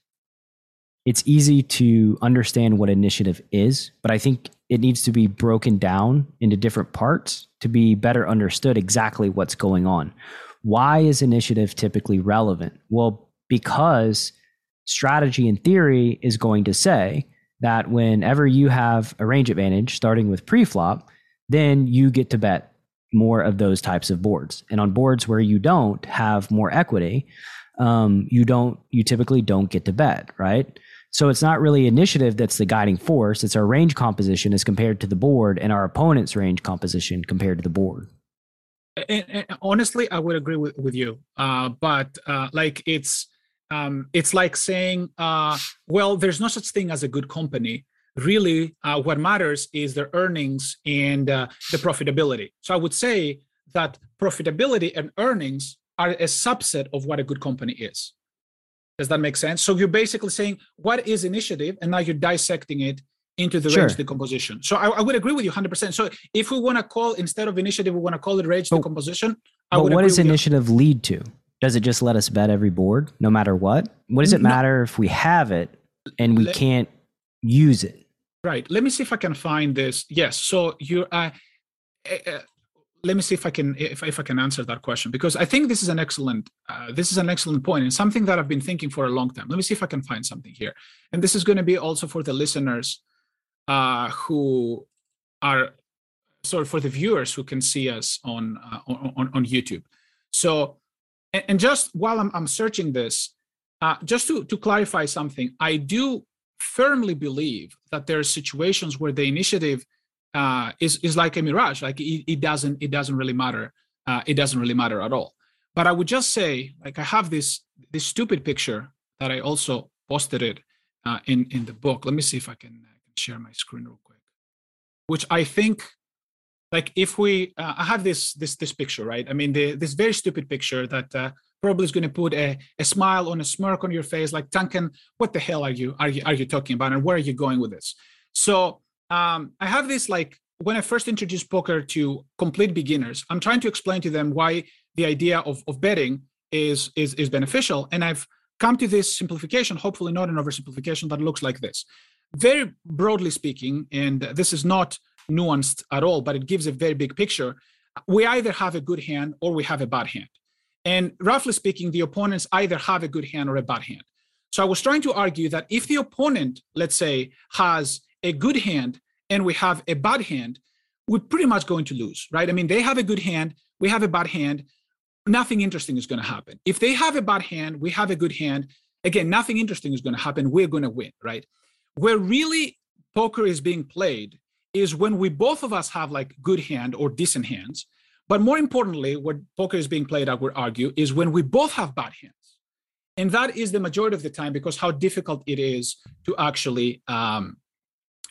it's easy to understand what initiative is, but I think it needs to be broken down into different parts to be better understood exactly what's going on. Why is initiative typically relevant? Well, because strategy in theory is going to say that whenever you have a range advantage starting with preflop, then you get to bet more of those types of boards. And on boards where you don't have more equity, um, you don't you typically don't get to bet, right? So it's not really initiative that's the guiding force. It's our range composition as compared to the board and our opponent's range composition compared to the board. And, and honestly, I would agree with, with you. Uh, but uh, like it's um, it's like saying, uh, well, there's no such thing as a good company. Really, uh, what matters is their earnings and uh, the profitability. So I would say that profitability and earnings are a subset of what a good company is. Does that make sense? So you're basically saying what is initiative, and now you're dissecting it into the sure. range decomposition. So I, I, would agree with you 100%. So if we want to call instead of initiative, we want to call it range but, decomposition. I but what does initiative you. lead to? Does it just let us bet every board, no matter what? What does it matter no. if we have it and we let, can't use it? Right. Let me see if I can find this. Yes. So you, uh, uh, let me see if I can if, if I can answer that question because I think this is an excellent uh, this is an excellent point and something that I've been thinking for a long time. Let me see if I can find something here, and this is going to be also for the listeners uh, who are sorry for the viewers who can see us on uh, on, on YouTube. So, and, and, just while I'm, I'm searching this, uh, just to to clarify something, I do firmly believe that there are situations where the initiative uh, is is like a mirage. Like it, it doesn't it doesn't really matter. Uh, it doesn't really matter at all. But I would just say, like I have this this stupid picture that I also posted it uh, in in the book. Let me see if I can, I can share my screen real quick. Which I think, like if we, uh, I have this this this picture, right? I mean, the, this very stupid picture that uh, probably is going to put a, a smile on a smirk on your face, like Duncan, what the hell are you are you are you talking about, and where are you going with this? So um, I have this like when I first introduced poker to complete beginners, I'm trying to explain to them why the idea of, of betting is, is is beneficial. And I've come to this simplification, hopefully not an oversimplification, that looks like this. Very broadly speaking, and this is not nuanced at all, but it gives a very big picture. We either have a good hand or we have a bad hand. And roughly speaking, the opponents either have a good hand or a bad hand. So I was trying to argue that if the opponent, let's say, has a good hand and we have a bad hand, we're pretty much going to lose, right? I mean, they have a good hand, we have a bad hand, nothing interesting is going to happen. If they have a bad hand, we have a good hand, again, nothing interesting is going to happen. We're going to win, right? Where really poker is being played is when we both of us have like good hand or decent hands. But more importantly, what poker is being played, I would argue, is when we both have bad hands. And that is the majority of the time because how difficult it is to actually um,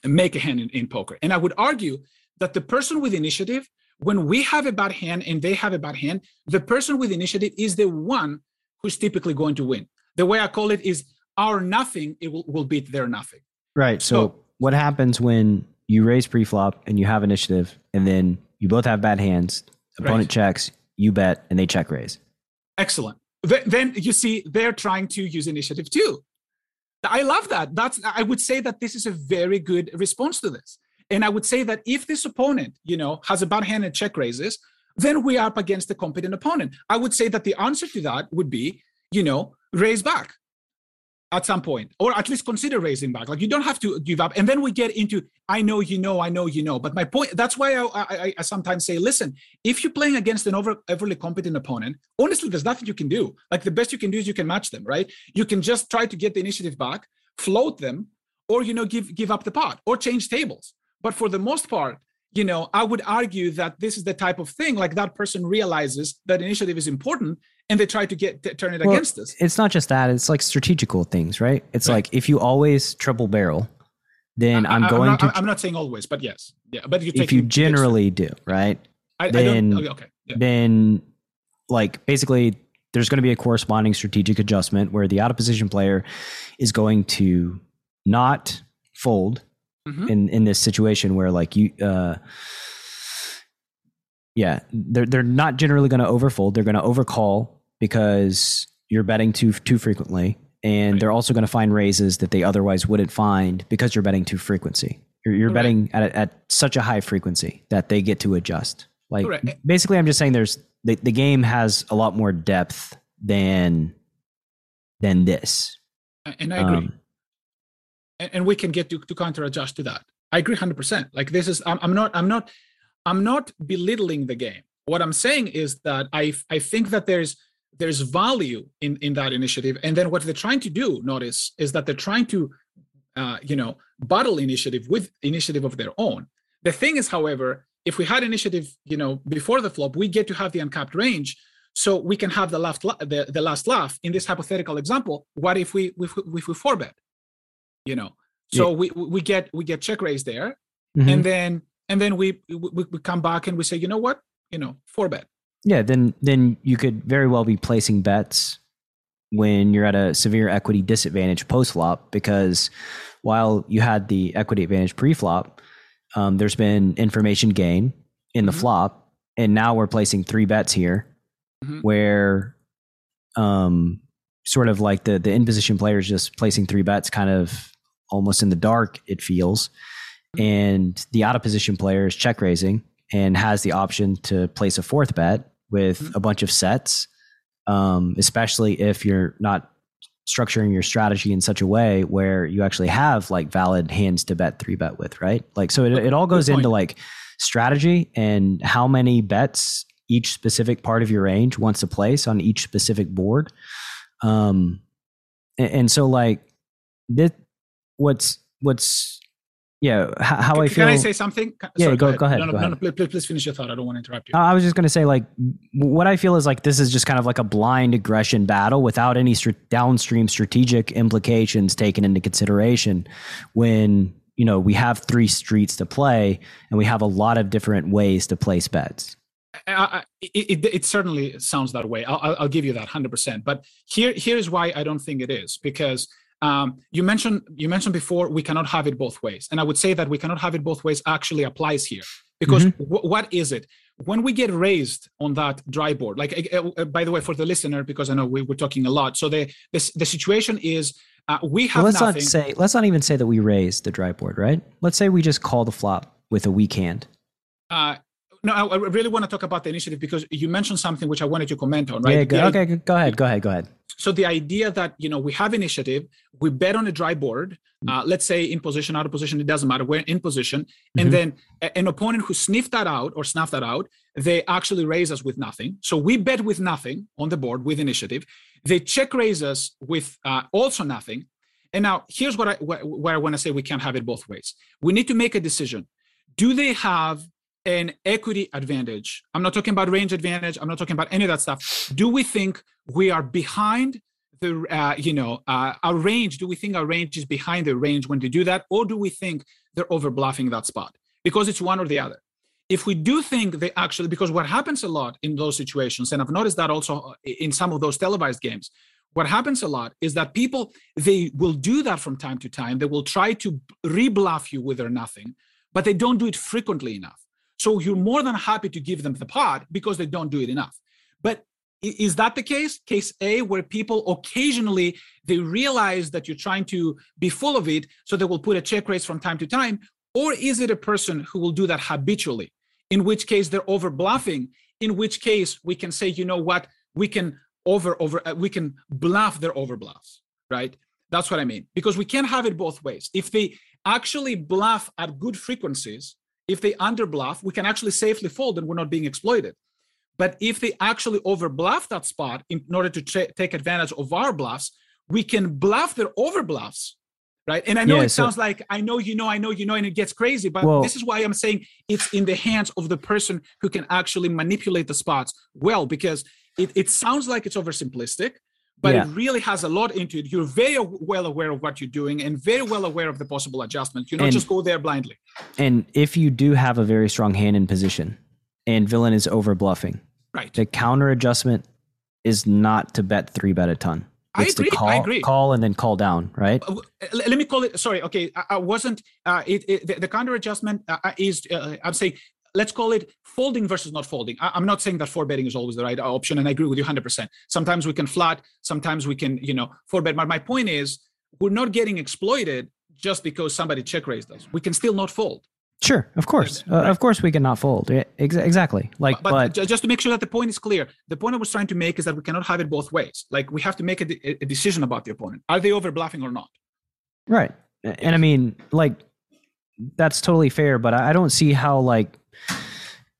make a hand in, in poker. And I would argue that the person with initiative, when we have a bad hand and they have a bad hand, the person with initiative is the one who's typically going to win. The way I call it is our nothing it will, will beat their nothing. Right. So, so what happens when you raise pre-flop and you have initiative and then you both have bad hands, opponent right. checks, you bet, and they check raise. Excellent. Then you see they're trying to use initiative too. I love that. That's I would say that this is a very good response to this. And I would say that if this opponent, you know, has a bad hand and check raises, then we are up against a competent opponent. I would say that the answer to that would be, you know, raise back at some point, or at least consider raising back. Like you don't have to give up. And then we get into, I know you know, I know you know. But my point, that's why I, I, I sometimes say, listen, if you're playing against an over, overly competent opponent, honestly, there's nothing you can do. Like the best you can do is you can match them, right? You can just try to get the initiative back, float them, or you know give give up the pot or change tables but for the most part you know i would argue that this is the type of thing like that person realizes that initiative is important and they try to get to turn it well, against us it's not just that it's like strategical things right it's right. like if you always triple barrel then I, am going I'm not, to i'm not saying always but yes yeah but you if you generally do right I, then I okay yeah. then like basically there's going to be a corresponding strategic adjustment where the out of position player is going to not fold mm-hmm. in in this situation where like you uh yeah they're they're not generally going to overfold they're going to overcall because you're betting too too frequently and right. they're also going to find raises that they otherwise wouldn't find because you're betting too frequency you're, you're betting at, at such a high frequency that they get to adjust like Correct. basically i'm just saying there's the, the game has a lot more depth than than this and i agree um, and, and we can get to, to counter adjust to that. I agree 100% like this is I'm, I'm not i'm not i'm not belittling the game. What i'm saying is that i i think that there's there's value in in that initiative. And then what they're trying to do notice is that they're trying to uh, you know battle initiative with initiative of their own. The thing is however if we had initiative you know before the flop we get to have the uncapped range so we can have the last the, the last laugh. In this hypothetical example what if we if we, if we four bet you know so yeah. we we get we get check raise there mm-hmm. and then and then we, we we come back and we say you know what you know four bet yeah then then you could very well be placing bets when you're at a severe equity disadvantage post flop because while you had the equity advantage pre flop um, there's been information gain in the mm-hmm. flop and now we're placing three bets here mm-hmm. where um sort of like the the in position players just placing three bets kind of almost in the dark it feels. And the out of position player is check raising and has the option to place a fourth bet with mm-hmm. a bunch of sets um, especially if you're not structuring your strategy in such a way where you actually have like valid hands to bet three bet with right? Like so it, it all goes into like strategy and how many bets each specific part of your range wants to place on each specific board. Um and, and so like this what's what's yeah how, can, I feel. Can I say something? Yeah, Sorry, go, go ahead. No, no, go ahead. no, please, please finish your thought. I don't want to interrupt you. Uh, I was just going to say, like, what I feel is like this is just kind of like a blind aggression battle without any st- downstream strategic implications taken into consideration. When you know we have three streets to play and we have a lot of different ways to place bets. I, it, it, it, certainly sounds that way. I'll, I'll give you that 100%. But here, here is why I don't think it is because um, you mentioned you mentioned before we cannot have it both ways, and I would say that we cannot have it both ways actually applies here because mm-hmm. w- what is it when we get raised on that dry board? Like uh, uh, by the way, for the listener, because I know we were talking a lot. So the the, the situation is uh, we have. Well, let's nothing. not say let's not even say that we raised the dry board, right? Let's say we just call the flop with a weak hand. Uh, no, I, I really want to talk about the initiative because you mentioned something which I wanted to comment on, right? Yeah, go, okay, go ahead, go ahead, go ahead. So the idea that you know we have initiative, we bet on a dry board. Mm. Uh, let's say in position, out of position, it doesn't matter. We're in position, mm-hmm. and then a, an opponent who sniffed that out or snuffed that out, they actually raise us with nothing. So we bet with nothing on the board with initiative. They check raise us with uh, also nothing. And now here's what I where I want to say we can't have it both ways. We need to make a decision. Do they have an equity advantage. I'm not talking about range advantage. I'm not talking about any of that stuff. Do we think we are behind the, uh, you know, uh, our range? Do we think our range is behind the range when they do that? Or do we think they're over bluffing that spot? Because it's one or the other. If we do think they actually, because what happens a lot in those situations, and I've noticed that also in some of those televised games, what happens a lot is that people they will do that from time to time they will try to rebluff you with their nothing but they don't do it frequently enough so you're more than happy to give them the pot because they don't do it enough. But is that the case? Case A, where people occasionally they realize that you're trying to be full of it, so they will put a check raise from time to time, or is it a person who will do that habitually? In which case they're over bluffing. In which case we can say, you know what, we can over over uh, we can bluff their over bluffs, right? That's what I mean because we can't have it both ways. If they actually bluff at good frequencies, if they underbluff, we can actually safely fold and we're not being exploited. But if they actually overbluff that spot in order to tra- take advantage of our bluffs, we can bluff their overbluffs, right? And I know Yeah, it so- sounds like I know you know, I know you know, and it gets crazy. But Well- this is why I'm saying it's in the hands of the person who can actually manipulate the spots well, because it, it sounds like it's oversimplistic, but Yeah. it really has a lot into it. You're very well aware of what you're doing and very well aware of the possible adjustments. You don't And- just go there blindly. And if you do have a very strong hand in position and villain is over bluffing, Right. the counter adjustment is not to bet three bet a ton. I agree, to I call, agree. call and then call down, right? Uh, let me call it sorry okay i, I wasn't uh it, it the, the counter adjustment uh, uh, is uh, i'm saying let's call it folding versus not folding. I, i'm not saying that four betting is always the right option and i agree with you 100% sometimes we can flat sometimes we can you know four bet but my point is we're not getting exploited just because somebody check raised us. We can still not fold. Sure, of course, uh, of course, we cannot fold. Yeah, ex- exactly. Like, but, but, ju- just to make sure that the point is clear the point i was trying to make is that we cannot have it both ways. Like we have to make a, de- a decision about the opponent. Are they over bluffing or not? Right. And I mean, like, that's totally fair. But I don't see how, like,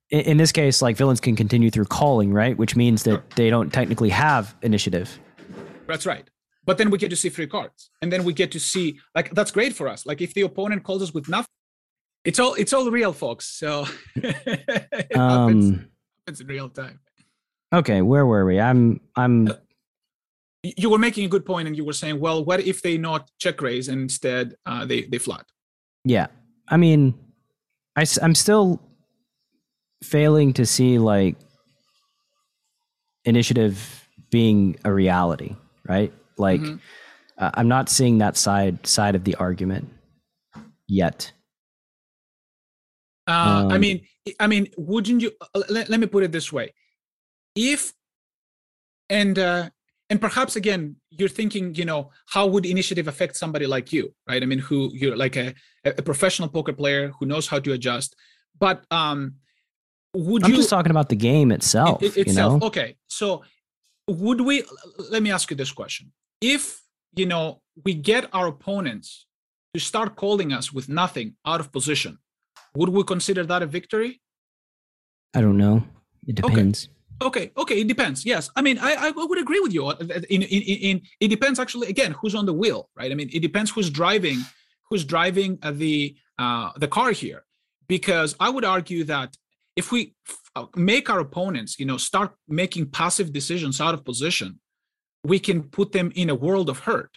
in, in this case, like villains can continue through calling, right? Which means that they don't technically have initiative. That's right. But then we get to see free cards, and then we get to see like that's great for us. Like if the opponent calls us with nothing, it's all it's all real, folks. So it Um. happens in real time. Okay, where were we? I'm, I'm. You were making a good point, and you were saying, well, what if they not check raise and instead uh, they they flat? Yeah. I mean, I I, am still failing to see like initiative being a reality, right? Like, Mhm. uh, I'm not seeing that side side of the argument yet. Uh, I Um, mean, I mean, wouldn't you? uh, Let, let me put it this way: if and uh, and perhaps again, you're thinking, you know, how would initiative affect somebody like you, right? I mean, who you're like a, a professional poker player who knows how to adjust. But um, would I'm you just talking about the game itself. it- you itself? know, Okay, so would we? Let me ask you this question: If you know we get our opponents to start calling us with nothing out of position, would we consider that a victory? I don't know. It depends. Okay, okay, it depends. Yes, I mean, I, I would agree with you. uh, In, in, in, in it depends actually. Again, who's on the wheel, right? I mean, it depends who's driving, who's driving uh, the uh, the car here. Because I would argue that if we f- uh, make our opponents, you know, start making passive decisions out of position, we can put them in a world of hurt,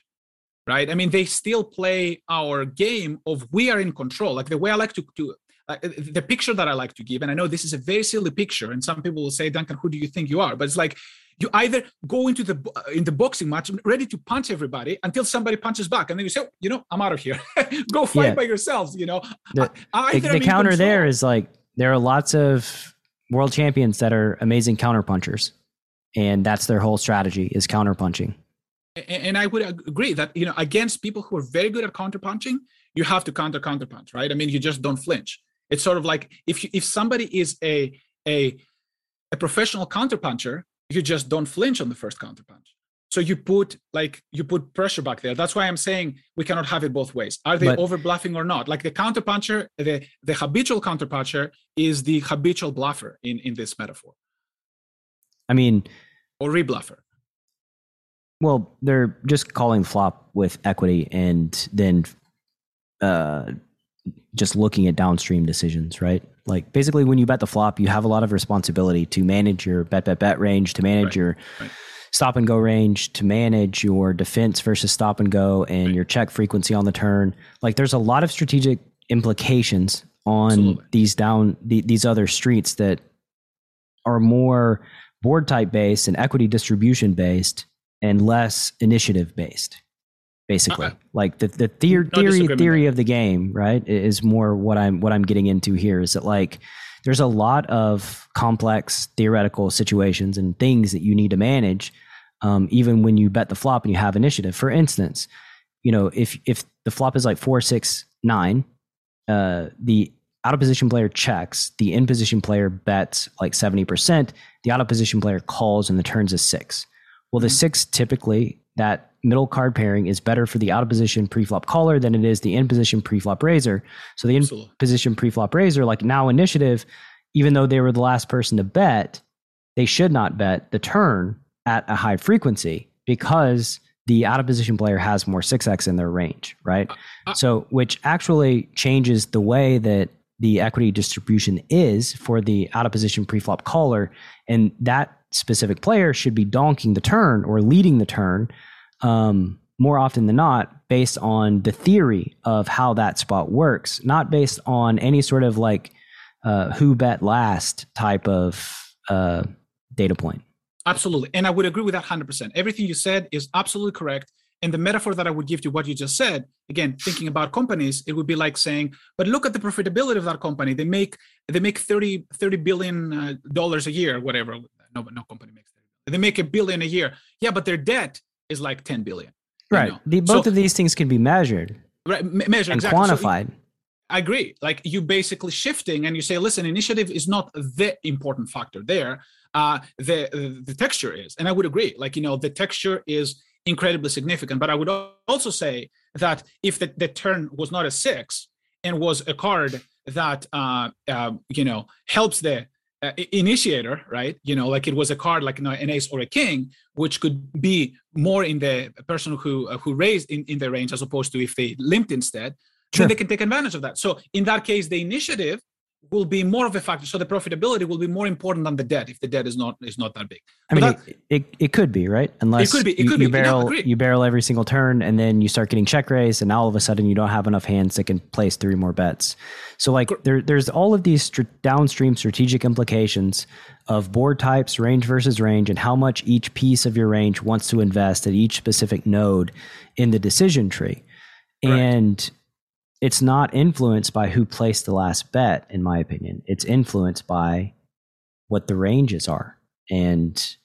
right? I mean, they still play our game of we are in control. Like the way I like to to uh, the picture that I like to give, and I know this is a very silly picture, and some people will say, Duncan, who do you think you are? But it's like you either go into the uh, in the boxing match ready to punch everybody until somebody punches back, and then you say, "Oh, you know, I'm out of here. go fight Yeah. by yourselves. You know, The- I- The, the counter there control- is like there are lots of world champions that are amazing counter punchers, and that's their whole strategy is counter punching. And I would agree that you know against people who are very good at counter punching, you have to counter counter punch, right? I mean, you just don't flinch. It's sort of like if you, if somebody is a a a professional counter puncher, you just don't flinch on the first counter punch. So you put like you put pressure back there. That's why I'm saying we cannot have it both ways. Are they But- over bluffing or not? Like the counter puncher, the the habitual counter puncher is the habitual bluffer in in this metaphor I mean, or rebluffer. well, they're just calling flop with equity and then uh, just looking at downstream decisions, right? Like basically, when you bet the flop, you have a lot of responsibility to manage your bet bet bet range, to manage Right, your right. Stop and go range, to manage your defense versus stop and go, and your check frequency on the turn. Like there's a lot of strategic implications on Absolutely. these down the, these other streets that are more board type based and equity distribution based and less initiative based basically Uh-uh. like the, the theor- No theory theory of the game right is more what i'm what i'm getting into here is that like there's a lot of complex theoretical situations and things that you need to manage um, even when you bet the flop and you have initiative for instance you know if if the flop is like four six nine uh, the out of position player checks, the in position player bets like 70%, the out of position player calls and the turns is six. Well, the Mhm. six typically, that middle card pairing is better for the out of position preflop caller than it is the in position preflop raiser. So the in Absolutely. position preflop raiser, like now initiative, even though they were the last person to bet, they should not bet the turn at a high frequency because the out of position player has more 6x in their range, right? uh, so, which actually changes the way that the equity distribution is for the out of position preflop caller. And that specific player should be donking the turn or leading the turn um, more often than not based on the theory of how that spot works, not based on any sort of like uh, who bet last type of uh, data point. Absolutely. And I would agree with that 100%. Everything you said is absolutely correct. And the metaphor that I would give to what you just said, again, thinking about companies, it would be like saying, but look at the profitability of that company. They make they make 30, 30 billion uh, dollars a year, whatever. No, no company makes 30. They make a billion a year. Yeah, but their debt is like 10 billion. Right. The, both so, of these things can be measured. Right. Measured and exactly. quantified. So, I agree. Like you basically shifting and you say, listen, initiative is not the important factor there. Uh, the the texture is, and I would agree. Like you know, the texture is incredibly significant. But I would also say that if the, the turn was not a six and was a card that uh, uh, you know helps the uh, initiator, right? You know, like it was a card like you know, an ace or a king, which could be more in the person who uh, who raised in, in the range as opposed to if they limped instead. Sure. Then they can take advantage of that. So in that case, the initiative will be more of a factor. So the profitability will be more important than the debt if the debt is not is not that big. I mean, that, it, it, it could be right unless it could be. It could you, be. barrel you barrel every single turn and then you start getting check raised and now all of a sudden you don't have enough hands that can place three more bets. So like there there's all of these st- downstream strategic implications of board types, range versus range, and how much each piece of your range wants to invest at each specific node in the decision tree. Right. And it's not influenced by who placed the last bet, in my opinion. It's influenced by what the ranges are and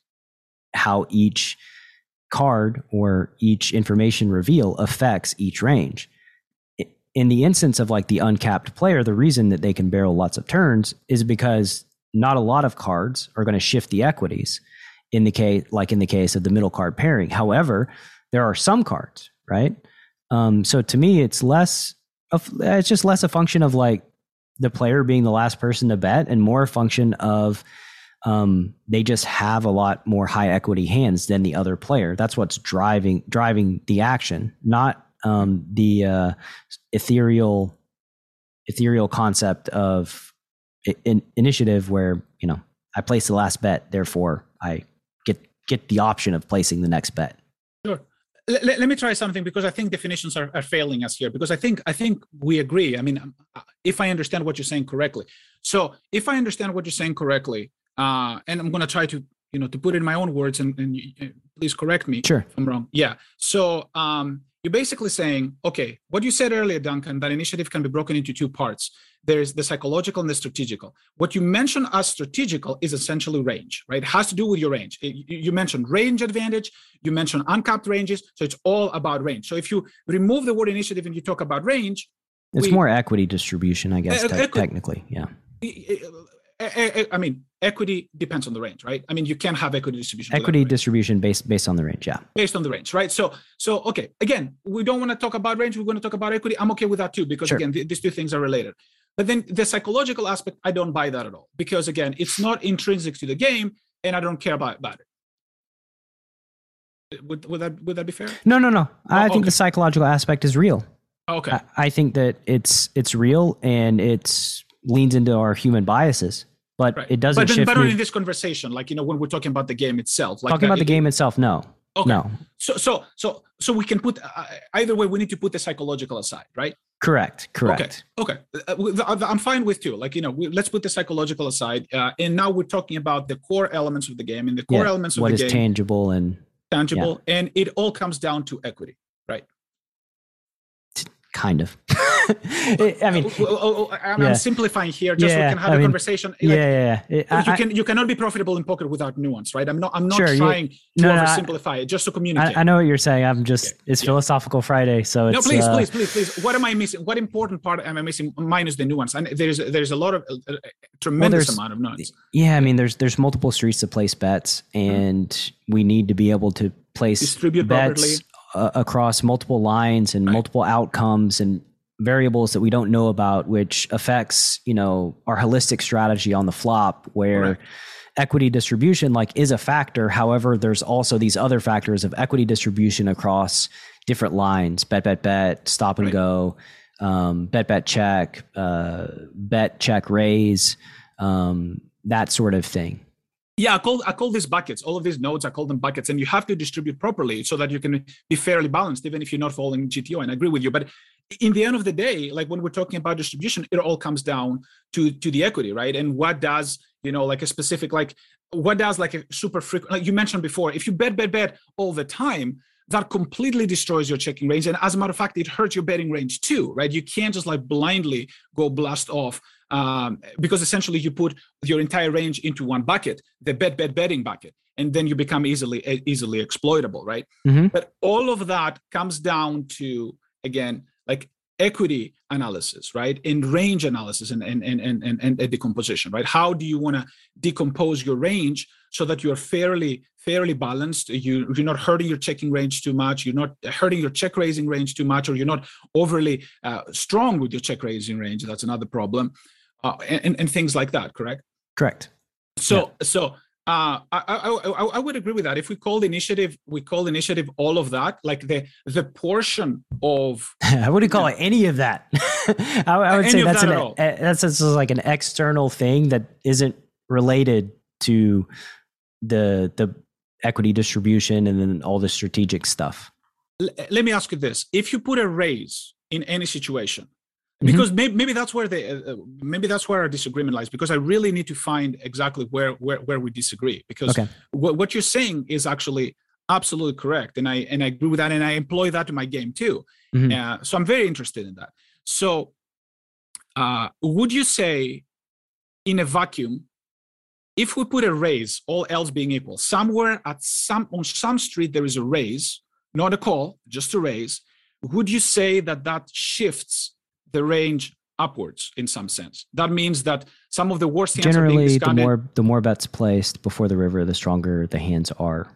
how each card or each information reveal affects each range. In the instance of like the uncapped player, the reason that they can barrel lots of turns is because not a lot of cards are going to shift the equities in the case like in the case of the middle card pairing. However, there are some cards, right? Um, so to me, it's less it's just less a function of like the player being the last person to bet and more a function of um, they just have a lot more high equity hands than the other player. That's what's driving driving the action, not um, the uh, ethereal ethereal concept of in, initiative where you know I place the last bet, therefore I get get the option of placing the next bet. Let, let, me try something because I think definitions are, are failing us here because I think I think we agree. I mean, uh, if I understand what you're saying correctly, so if I understand what you're saying correctly, uh, and I'm going to try to you know to put it in my own words and, and uh, please correct me sure. if I'm wrong. Yeah. So um, you're basically saying, okay, what you said earlier, Duncan, that initiative can be broken into two parts. There's the psychological and the strategical. What you mentioned as strategical is essentially range, right? It has to do with your range. You mentioned range advantage, you mentioned uncapped ranges, so it's all about range. So if you remove the word initiative and you talk about range, it's we, more equity distribution, I guess, uh, te- technically. Yeah. I mean, equity depends on the range, right? I mean, you can have equity distribution. Equity distribution based based on the range, yeah. Based on the range, right? So, so okay. Again, we don't want to talk about range. We're going to talk about equity. I'm okay with that too because sure. again, th- these two things are related. But then the psychological aspect, I don't buy that at all because again, it's not intrinsic to the game, and I don't care about about it. Would, would that would that be fair? No, no, no. I oh, think okay. the psychological aspect is real. Oh, okay. I, I think that it's it's real and it's leans into our human biases but right. it doesn't but, shift. But in this conversation, like you know, when we're talking about the game itself, like talking that, about the it, game itself, no, okay. no. So so so so we can put uh, either way. We need to put the psychological aside, right? Correct. Correct. Okay. Okay. Uh, I'm fine with two. Like you know, we, let's put the psychological aside, uh, and now we're talking about the core elements of the game and the core yeah. elements of what the is game. tangible and tangible, yeah. and it all comes down to equity, right? Kind of. I mean, oh, oh, oh, I'm, yeah. simplifying here, just yeah, so we can have I a mean, conversation. Like, yeah, yeah, yeah. you can you cannot be profitable in poker without nuance, right? I'm not I'm not sure, trying to no, oversimplify no, it, just to communicate. I, I, know what you're saying. I'm just okay. it's philosophical Friday, so no. Please, uh, please, please, please. What am I missing? What important part am I missing? Minus the nuance, and there's there's a lot of a, a tremendous well, amount of nuance. Yeah, I mean, there's there's multiple streets to place bets, mm-hmm. and mm-hmm. we need to be able to place distribute bets. Properly. Uh, across multiple lines and multiple outcomes and variables that we don't know about, which affects you know our holistic strategy on the flop, where. Right. equity distribution like is a factor. However, there's also these other factors of equity distribution across different lines: bet, bet, bet, stop and right. go, um, bet, bet, check, uh, bet, check, raise, um, that sort of thing. Yeah, I call I call these buckets. All of these nodes, I call them buckets, and you have to distribute properly so that you can be fairly balanced, even if you're not following GTO. And I agree with you, but in the end of the day, like when we're talking about distribution, it all comes down to to the equity, right? And what does you know like a specific like what does like a super frequent like you mentioned before, if you bet bet bet all the time, that completely destroys your checking range. And as a matter of fact, it hurts your betting range too, right? You can't just like blindly go blast off um, because essentially you put your entire range into one bucket, the bet bet betting bucket, and then you become easily easily exploitable, right? Mm-hmm. But all of that comes down to again like equity analysis, right? And range analysis and and and and, and, and decomposition, right? How do you want to decompose your range so that you're fairly fairly balanced? You you're not hurting your checking range too much. You're not hurting your check raising range too much, or you're not overly uh, strong with your check raising range. That's another problem, uh, and and things like that. Correct. Correct. So yeah. so uh, I, I, I, would agree with that. If we call the initiative, we call initiative all of that, like the the portion of. I wouldn't call it any of that. I, I, would say that's that an that's, that's like an external thing that isn't related to the the equity distribution and then all the strategic stuff. L- let me ask you this: If you put a raise in any situation. Because mm-hmm. maybe, maybe that's where the uh, uh, maybe that's where our disagreement lies because i really need to find exactly where where, where we disagree because okay. what, what you're saying is actually absolutely correct and i and i agree with that and i employ that in my game too mm-hmm. uh, so i'm very interested in that so uh, would you say in a vacuum if we put a raise all else being equal somewhere at some on some street there is a raise not a call just a raise would you say that that shifts the range upwards in some sense. That means that some of the worst hands generally the more the more bets placed before the river, the stronger the hands are.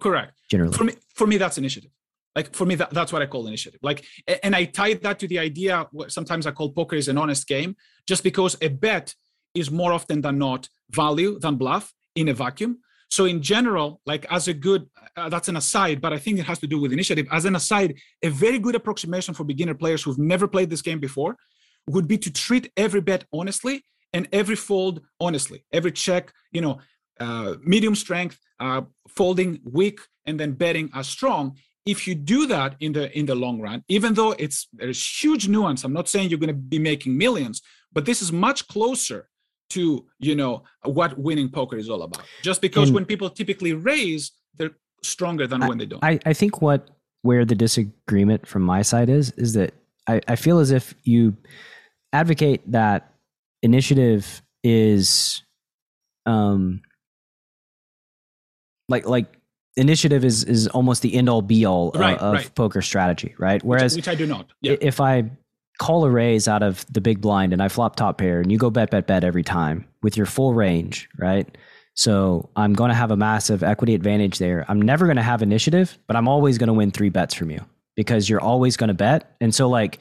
Correct. Generally, for me, for me, that's initiative. Like for me, that, that's what I call initiative. Like, and I tie that to the idea. Sometimes I call poker is an honest game, just because a bet is more often than not value than bluff in a vacuum. So in general, like as a good, uh, that's an aside, but I think it has to do with initiative. As an aside, a very good approximation for beginner players who've never played this game before would be to treat every bet honestly and every fold honestly. Every check, you know, uh, medium strength, uh, folding weak, and then betting as strong. If you do that in the in the long run, even though it's there's huge nuance, I'm not saying you're going to be making millions, but this is much closer to you know what winning poker is all about just because and when people typically raise they're stronger than I, when they don't I, I think what where the disagreement from my side is is that I, I feel as if you advocate that initiative is um like like initiative is is almost the end all be all right, of right. poker strategy right whereas which, which i do not yeah. if i call a raise out of the big blind and I flop top pair and you go bet, bet, bet every time with your full range, right? So I'm going to have a massive equity advantage there. I'm never going to have initiative, but I'm always going to win three bets from you because you're always going to bet. And so, like,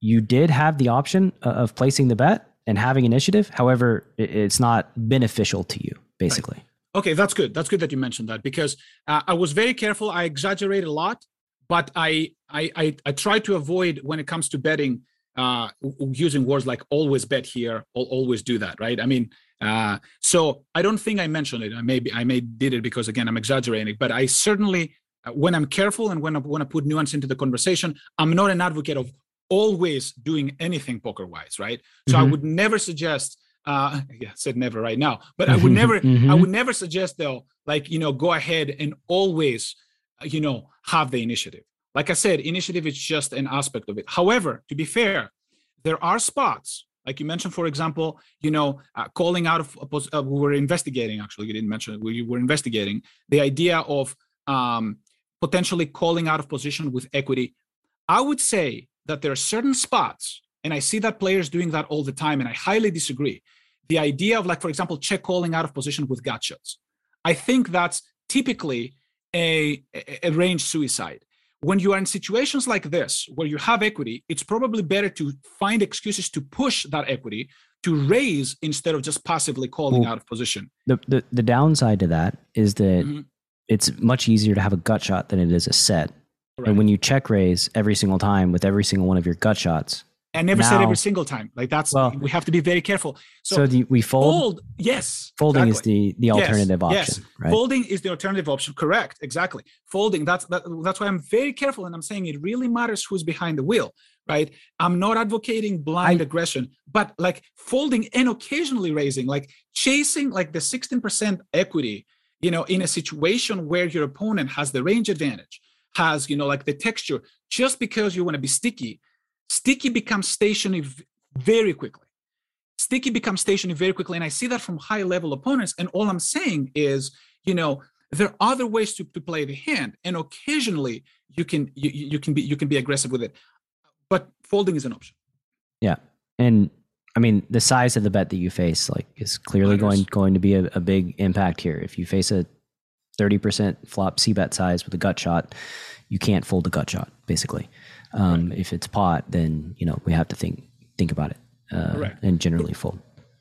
you did have the option of placing the bet and having initiative. However, it's not beneficial to you, basically. Right. Okay, that's good. That's good that you mentioned that because uh, I was very careful. I exaggerate a lot, but I, I I I try to avoid when it comes to betting uh, using words like always bet here, I'll always do that, right? I mean, uh, so I don't think I mentioned it. I maybe I may did it because again I'm exaggerating, but I certainly uh, when I'm careful and when I want to put nuance into the conversation, I'm not an advocate of always doing anything poker wise, right? So mm-hmm. I would never suggest. Uh, yeah, said never right now, but I would never, mm-hmm. I would never suggest though, like you know, go ahead and always, uh, you know, have the initiative. Like I said, initiative is just an aspect of it. However, to be fair, there are spots like you mentioned for example you know uh, calling out of uh, we were investigating actually you didn't mention it we were investigating the idea of um, potentially calling out of position with equity. I would say that there are certain spots and i see that players doing that all the time and i highly disagree. The idea of like for example check calling out of position with gut shots i think that's typically a, a range suicide when you are in situations like this where you have equity it's probably better to find excuses to push that equity to raise instead of just passively calling Well, out of position. The, the the downside to that is that Mhm. it's much easier to have a gut shot than it is a set. And when you check raise every single time with every single one of your gut shots, I never said every single time. Like that's Well- we have to be very careful. So, so, the, we fold. fold, yes. folding exactly. is the the Yes, alternative option, yes. right? Folding is the alternative option. Correct. Exactly. Folding. That's that, that's why I'm very careful, and I'm saying it really matters who's behind the wheel. Right. I'm not advocating blind I- aggression, but like folding and occasionally raising, like chasing like the 16% equity. You know, in a situation where your opponent has the range advantage, has you know like the texture, just because you want to be sticky, sticky becomes stationary very quickly sticky becomes stationary very quickly and i see that from high level opponents and all i'm saying is you know there are other ways to, to play the hand and occasionally you can you, you can be you can be aggressive with it but folding is an option Yeah, and I mean the size of the bet that you face like is clearly Matters. going going to be a, a big impact here. If you face a thirty percent flop c bet size with a gut shot, you can't fold a gut shot basically. Um, If it's pot, then you know we have to think think about it uh, and generally fold.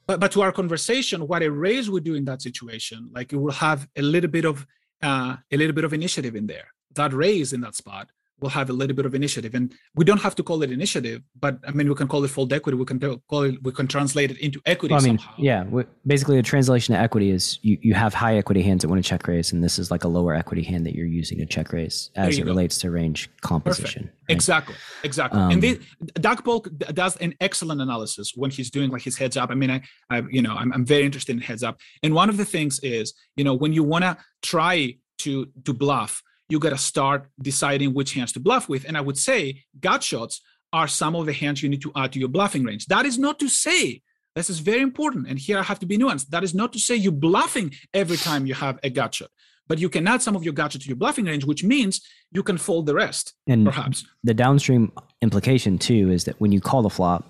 but but to our conversation what a raise would do in that situation like it will have a little bit of uh, a little bit of initiative in there. That raise in that spot will have a little bit of initiative and we don't have to call it initiative but i mean we can call it fold equity we can call it we can translate it into equity Well, I mean, somehow yeah. Basically, the translation to equity is you, you have high equity hands that want to check raise, and this is like a lower equity hand that you're using to check raise as it go. relates to range composition. right? Exactly, exactly. Um, and this, Doug Polk does an excellent analysis when he's doing like his heads up. I mean, I, I you know, I'm, I'm very interested in heads up. And one of the things is, you know, when you want to try to to bluff, you got to start deciding which hands to bluff with. And I would say gut shots are some of the hands you need to add to your bluffing range. That is not to say. This is very important, and here I have to be nuanced. That is not to say you're bluffing every time you have a gut shot, but you can add some of your gut shot to your bluffing range, which means you can fold the rest, And perhaps. the downstream implication too is that when you call the flop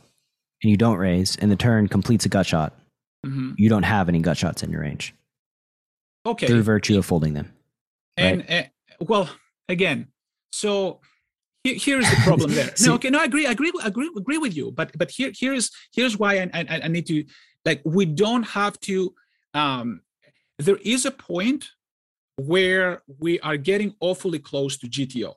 and you don't raise, and the turn completes a gut shot, Mhm. you don't have any gut shots in your range Okay. through virtue of folding them. and uh, well again so here, here's the problem there. No okay no i agree I agree agree agree with you but but here here's here's why I, I i need to like we don't have to um there is a point where we are getting awfully close to gto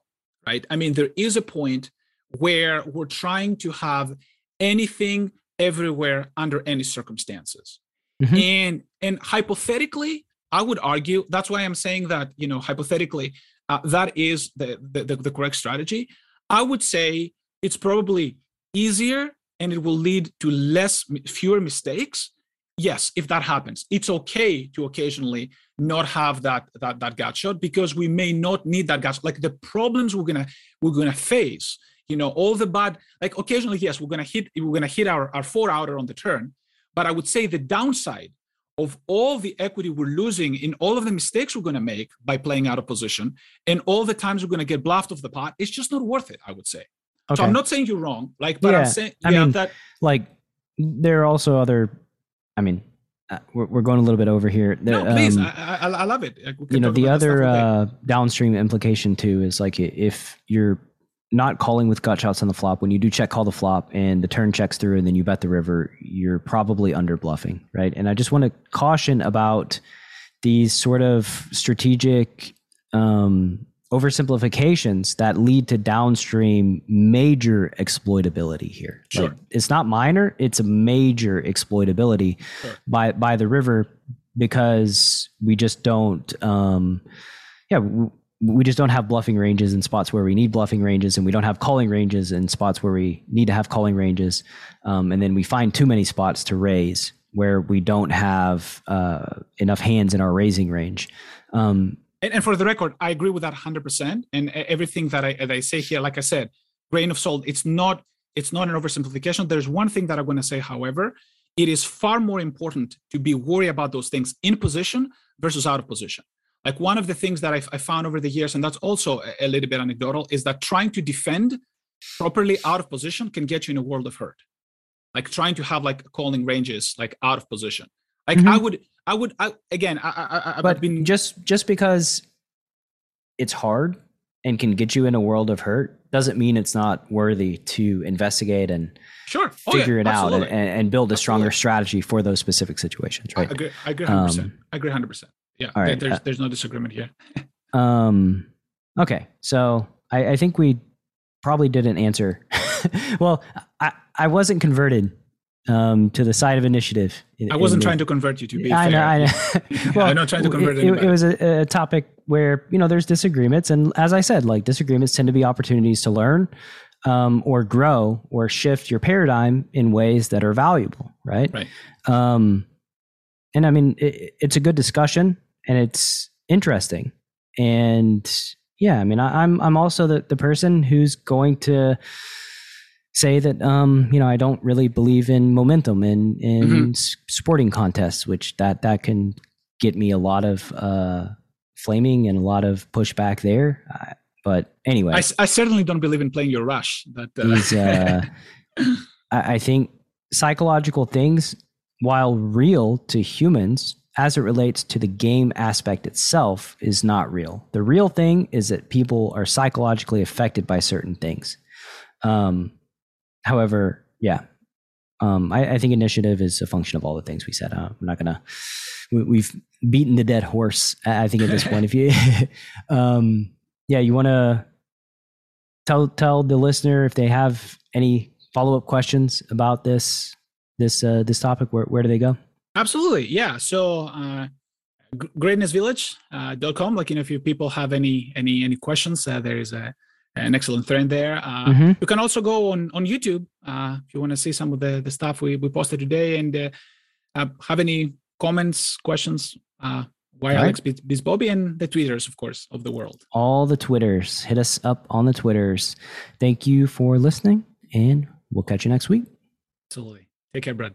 right? I mean there is a point where we're trying to have anything everywhere under any circumstances. Mhm. and and hypothetically i would argue that's why i'm saying that you know hypothetically uh, that is the, the the correct strategy. I would say it's probably easier and it will lead to less fewer mistakes. Yes if that happens. It's okay to occasionally not have that that that gut shot because we may not need that gut like the problems we're gonna we're gonna face you know all the bad like occasionally yes we're gonna hit we're gonna hit our, our four outer on the turn but i would say the downside of all the equity we're losing in all of the mistakes we're going to make by playing out of position and all the times we're going to get bluffed off the pot it's just not worth it i would say so i'm not saying you're wrong like but Yeah, i'm saying I yeah mean, that like there are also other. I mean, uh, we're, we're going a little bit over here. no please um, I, I i love it you know the other stuff all day. uh, downstream implication too is like if you're not calling with gut shots on the flop when you do check call the flop and the turn checks through and then you bet the river you're probably under bluffing right and i just want to caution about these sort of strategic um, oversimplifications that lead to downstream major exploitability here Sure. Like, it's not minor it's a major exploitability Sure. by by the river because we just don't um yeah we just don't have bluffing ranges in spots where we need bluffing ranges and we don't have calling ranges in spots where we need to have calling ranges um, and then we find too many spots to raise where we don't have uh, enough hands in our raising range um, and, and for the record, I agree with that 100%. And everything that I, that I say here, like I said, grain of salt. It's not it's not an oversimplification. There's one thing that I'm going to say, however, it is far more important to be worried about those things in position versus out of position. Like one of the things that I've, I found over the years, and that's also a, a little bit anecdotal, is that trying to defend properly out of position can get you in a world of hurt. Like trying to have like calling ranges like out of position. Like Mhm. I would, I would, I again, I, I, I, I've but been just just because it's hard and can get you in a world of hurt doesn't mean it's not worthy to investigate and sure figure oh, yeah, it out and, and, build a stronger absolutely. strategy for those specific situations right i agree i agree 100% um, i agree 100% yeah all right, there's, uh, there's no disagreement here um okay so I, I think we probably didn't answer well i i wasn't converted um, to the side of initiative. In, I wasn't trying to convert you to be I fair. Know, I know. well, I'm not trying to convert it, it, it was a, a, topic where you know there's disagreements, and as I said, like disagreements tend to be opportunities to learn, um, or grow, or shift your paradigm in ways that are valuable. Right. Right. Um, and I mean, it, it's a good discussion, and it's interesting, and yeah, I mean, I, I'm I'm also the the person who's going to say that um, you know I don't really believe in momentum in in mm-hmm. sporting contests, which that that can get me a lot of uh, flaming and a lot of pushback there. Uh, but anyway, I, I, certainly don't believe in playing your rush. But uh... uh, I, I think psychological things, while real to humans, as it relates to the game aspect itself, is not real. The real thing is that people are psychologically affected by certain things. Um, However, yeah, um, I, I, think initiative is a function of all the things we said. Uh, I'm not gonna. We, have beaten the dead horse. I think at this point, if you, um, yeah, you want to tell tell the listener if they have any follow up questions about this this uh, this topic, where where do they go? Absolutely, yeah. So. Uh, greatnessvillage.com uh, like you know if you people have any any any questions uh, there is a an excellent thread there. Uh, mm-hmm. You can also go on on YouTube uh, if you want to see some of the the stuff we, we posted today and uh, uh have any comments, questions. Uh, why Alex right. Bobby and the Twitters, of course, of the world. All the Twitters. Hit us up on the Twitters. Thank you for listening, and we'll catch you next week. Absolutely. Take care, Brad.